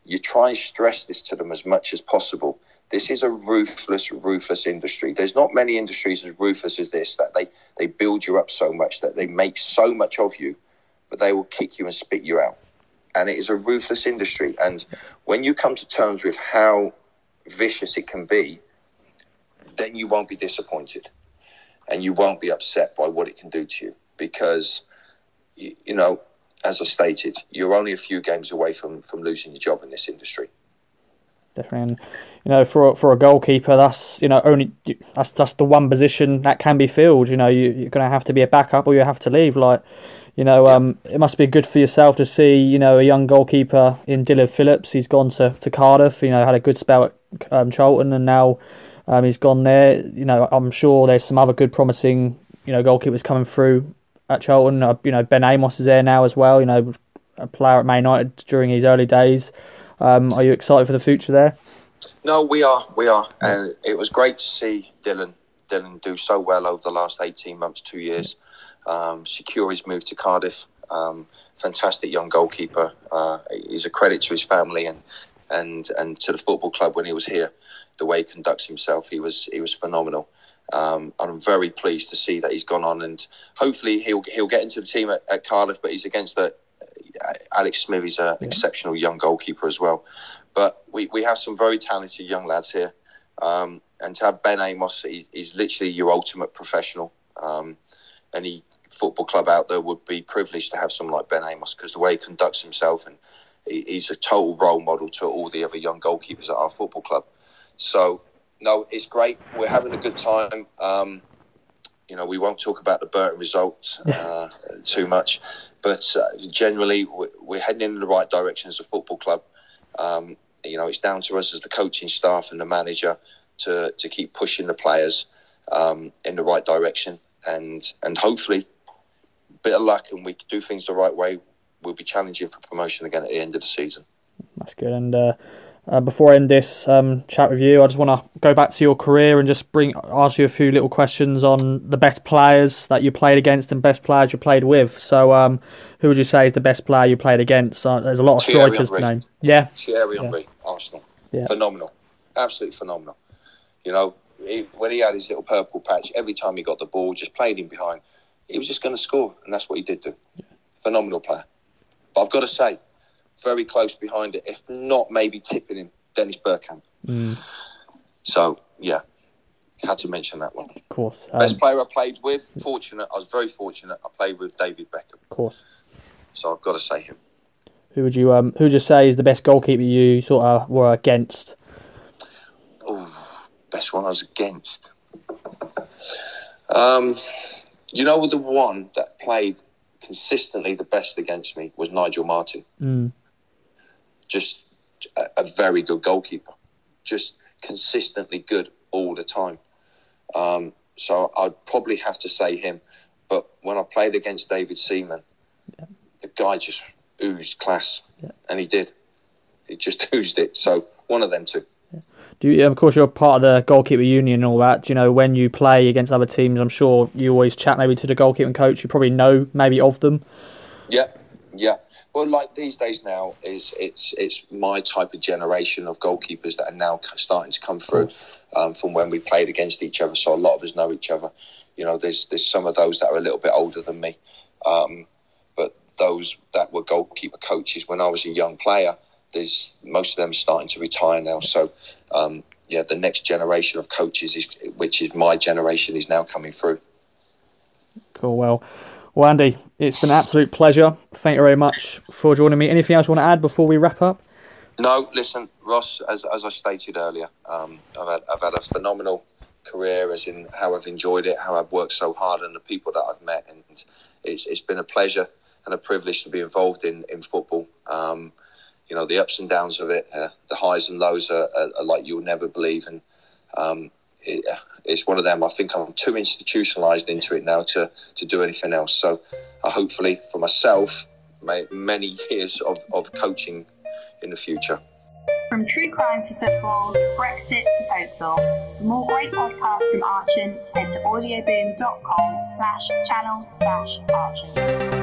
you try and stress this to them as much as possible. This is a ruthless, ruthless industry. There's not many industries as ruthless as this that they they build you up so much that they make so much of you, but they will kick you and spit you out. And it is a ruthless industry. And when you come to terms with how vicious it can be, then you won't be disappointed and you won't be upset by what it can do to you because, you, you know, as I stated, you're only a few games away from, from losing your job in this industry. Definitely, and you know, for for a goalkeeper, that's you know only that's just the one position that can be filled. You know, you, you're going to have to be a backup or you have to leave. Like, you know, um, it must be good for yourself to see you know a young goalkeeper in Dillon Phillips. He's gone to, to Cardiff. You know, had a good spell at um, Charlton, and now um, he's gone there. You know, I'm sure there's some other good, promising, you know, goalkeepers coming through at Charlton. Uh, you know, Ben Amos is there now as well. You know, a player at Man United during his early days. Um, are you excited for the future there? No, we are. We are, and it was great to see Dillon Dillon do so well over the last eighteen months, two years. Um, secure his move to Cardiff. Um, fantastic young goalkeeper. Uh, he's a credit to his family and and and to the football club when he was here. The way he conducts himself, he was he was phenomenal. Um, I'm very pleased to see that he's gone on, and hopefully he'll he'll get into the team at, at Cardiff. But he's against the Alex Smithies. is an yeah. exceptional young goalkeeper as well. But we, we have some very talented young lads here, um, and to have Ben Amos, he, he's literally your ultimate professional. Um, any football club out there would be privileged to have someone like Ben Amos because the way he conducts himself and he's a total role model to all the other young goalkeepers at our football club. So, no, it's great. We're having a good time. Um, you know, we won't talk about the Burton result uh, too much, but uh, generally, we're heading in the right direction as a football club. Um, you know, it's down to us as the coaching staff and the manager to, to keep pushing the players um, in the right direction, and and hopefully, bit of luck, and we do things the right way we'll be challenging for promotion again at the end of the season. That's good. And uh, uh, before I end this um, chat with you, I just want to go back to your career and just bring ask you a few little questions on the best players that you played against and best players you played with. So, um, who would you say is the best player you played against? Uh, there's a lot of strikers to name. Yeah, Thierry Henry, yeah. Arsenal. Yeah. Phenomenal, absolutely phenomenal. You know, he, when he had his little purple patch, every time he got the ball, just played him behind, he was just going to score, and that's what he did do. Yeah. Phenomenal player. But I've got to say, very close behind it, if not maybe tipping him, Dennis Bergkamp. Mm. So, yeah, had to mention that one. Of course. Um, Best player I played with, fortunate, I was very fortunate, I played with David Beckham. Of course. So I've got to say him. Who would you um who would you say is the best goalkeeper you sort of were against? Oh, best one I was against. Um, you know the one that played consistently the best against me was Nigel Martyn. Mm. Just a, a, very good goalkeeper. Just consistently good all the time. Um, so I'd probably have to say him. But when I played against David Seaman, yeah. the guy just oozed class, yeah. and he did. He just (laughs) oozed it. So one of them two. Do you, of course you're part of the goalkeeper union and all that. Do you know when you play against other teams? I'm sure you always chat maybe to the goalkeeping coach. You probably know maybe of them. Yeah, yeah. Well, like these days now, is it's it's my type of generation of goalkeepers that are now starting to come through um, from when we played against each other. So a lot of us know each other. You know, there's there's some of those that are a little bit older than me, um, but those that were goalkeeper coaches when I was a young player, there's most of them starting to retire now. So um, yeah, the next generation of coaches is, which is my generation, is now coming through. Cool. Well, well, Andy, it's been an absolute pleasure. Thank you very much for joining me. Anything else you want to add before we wrap up? No, listen, Ross. As, as I stated earlier, um, I've had I've had a phenomenal career, as in how I've enjoyed it, how I've worked so hard, and the people that I've met, and it's it's been a pleasure and a privilege to be involved in in football. Um, you know, the ups and downs of it, uh, the highs and lows are, are, are, like you'll never believe, and um, it, it's one of them. I think I'm too institutionalized into it now to, to do anything else. So, uh, hopefully, for myself, may, many (laughs) years of, of coaching in the future. From true crime to football, Brexit to folklore. For more great podcasts from Archon, head to audioboom.com slash channel slash Archon.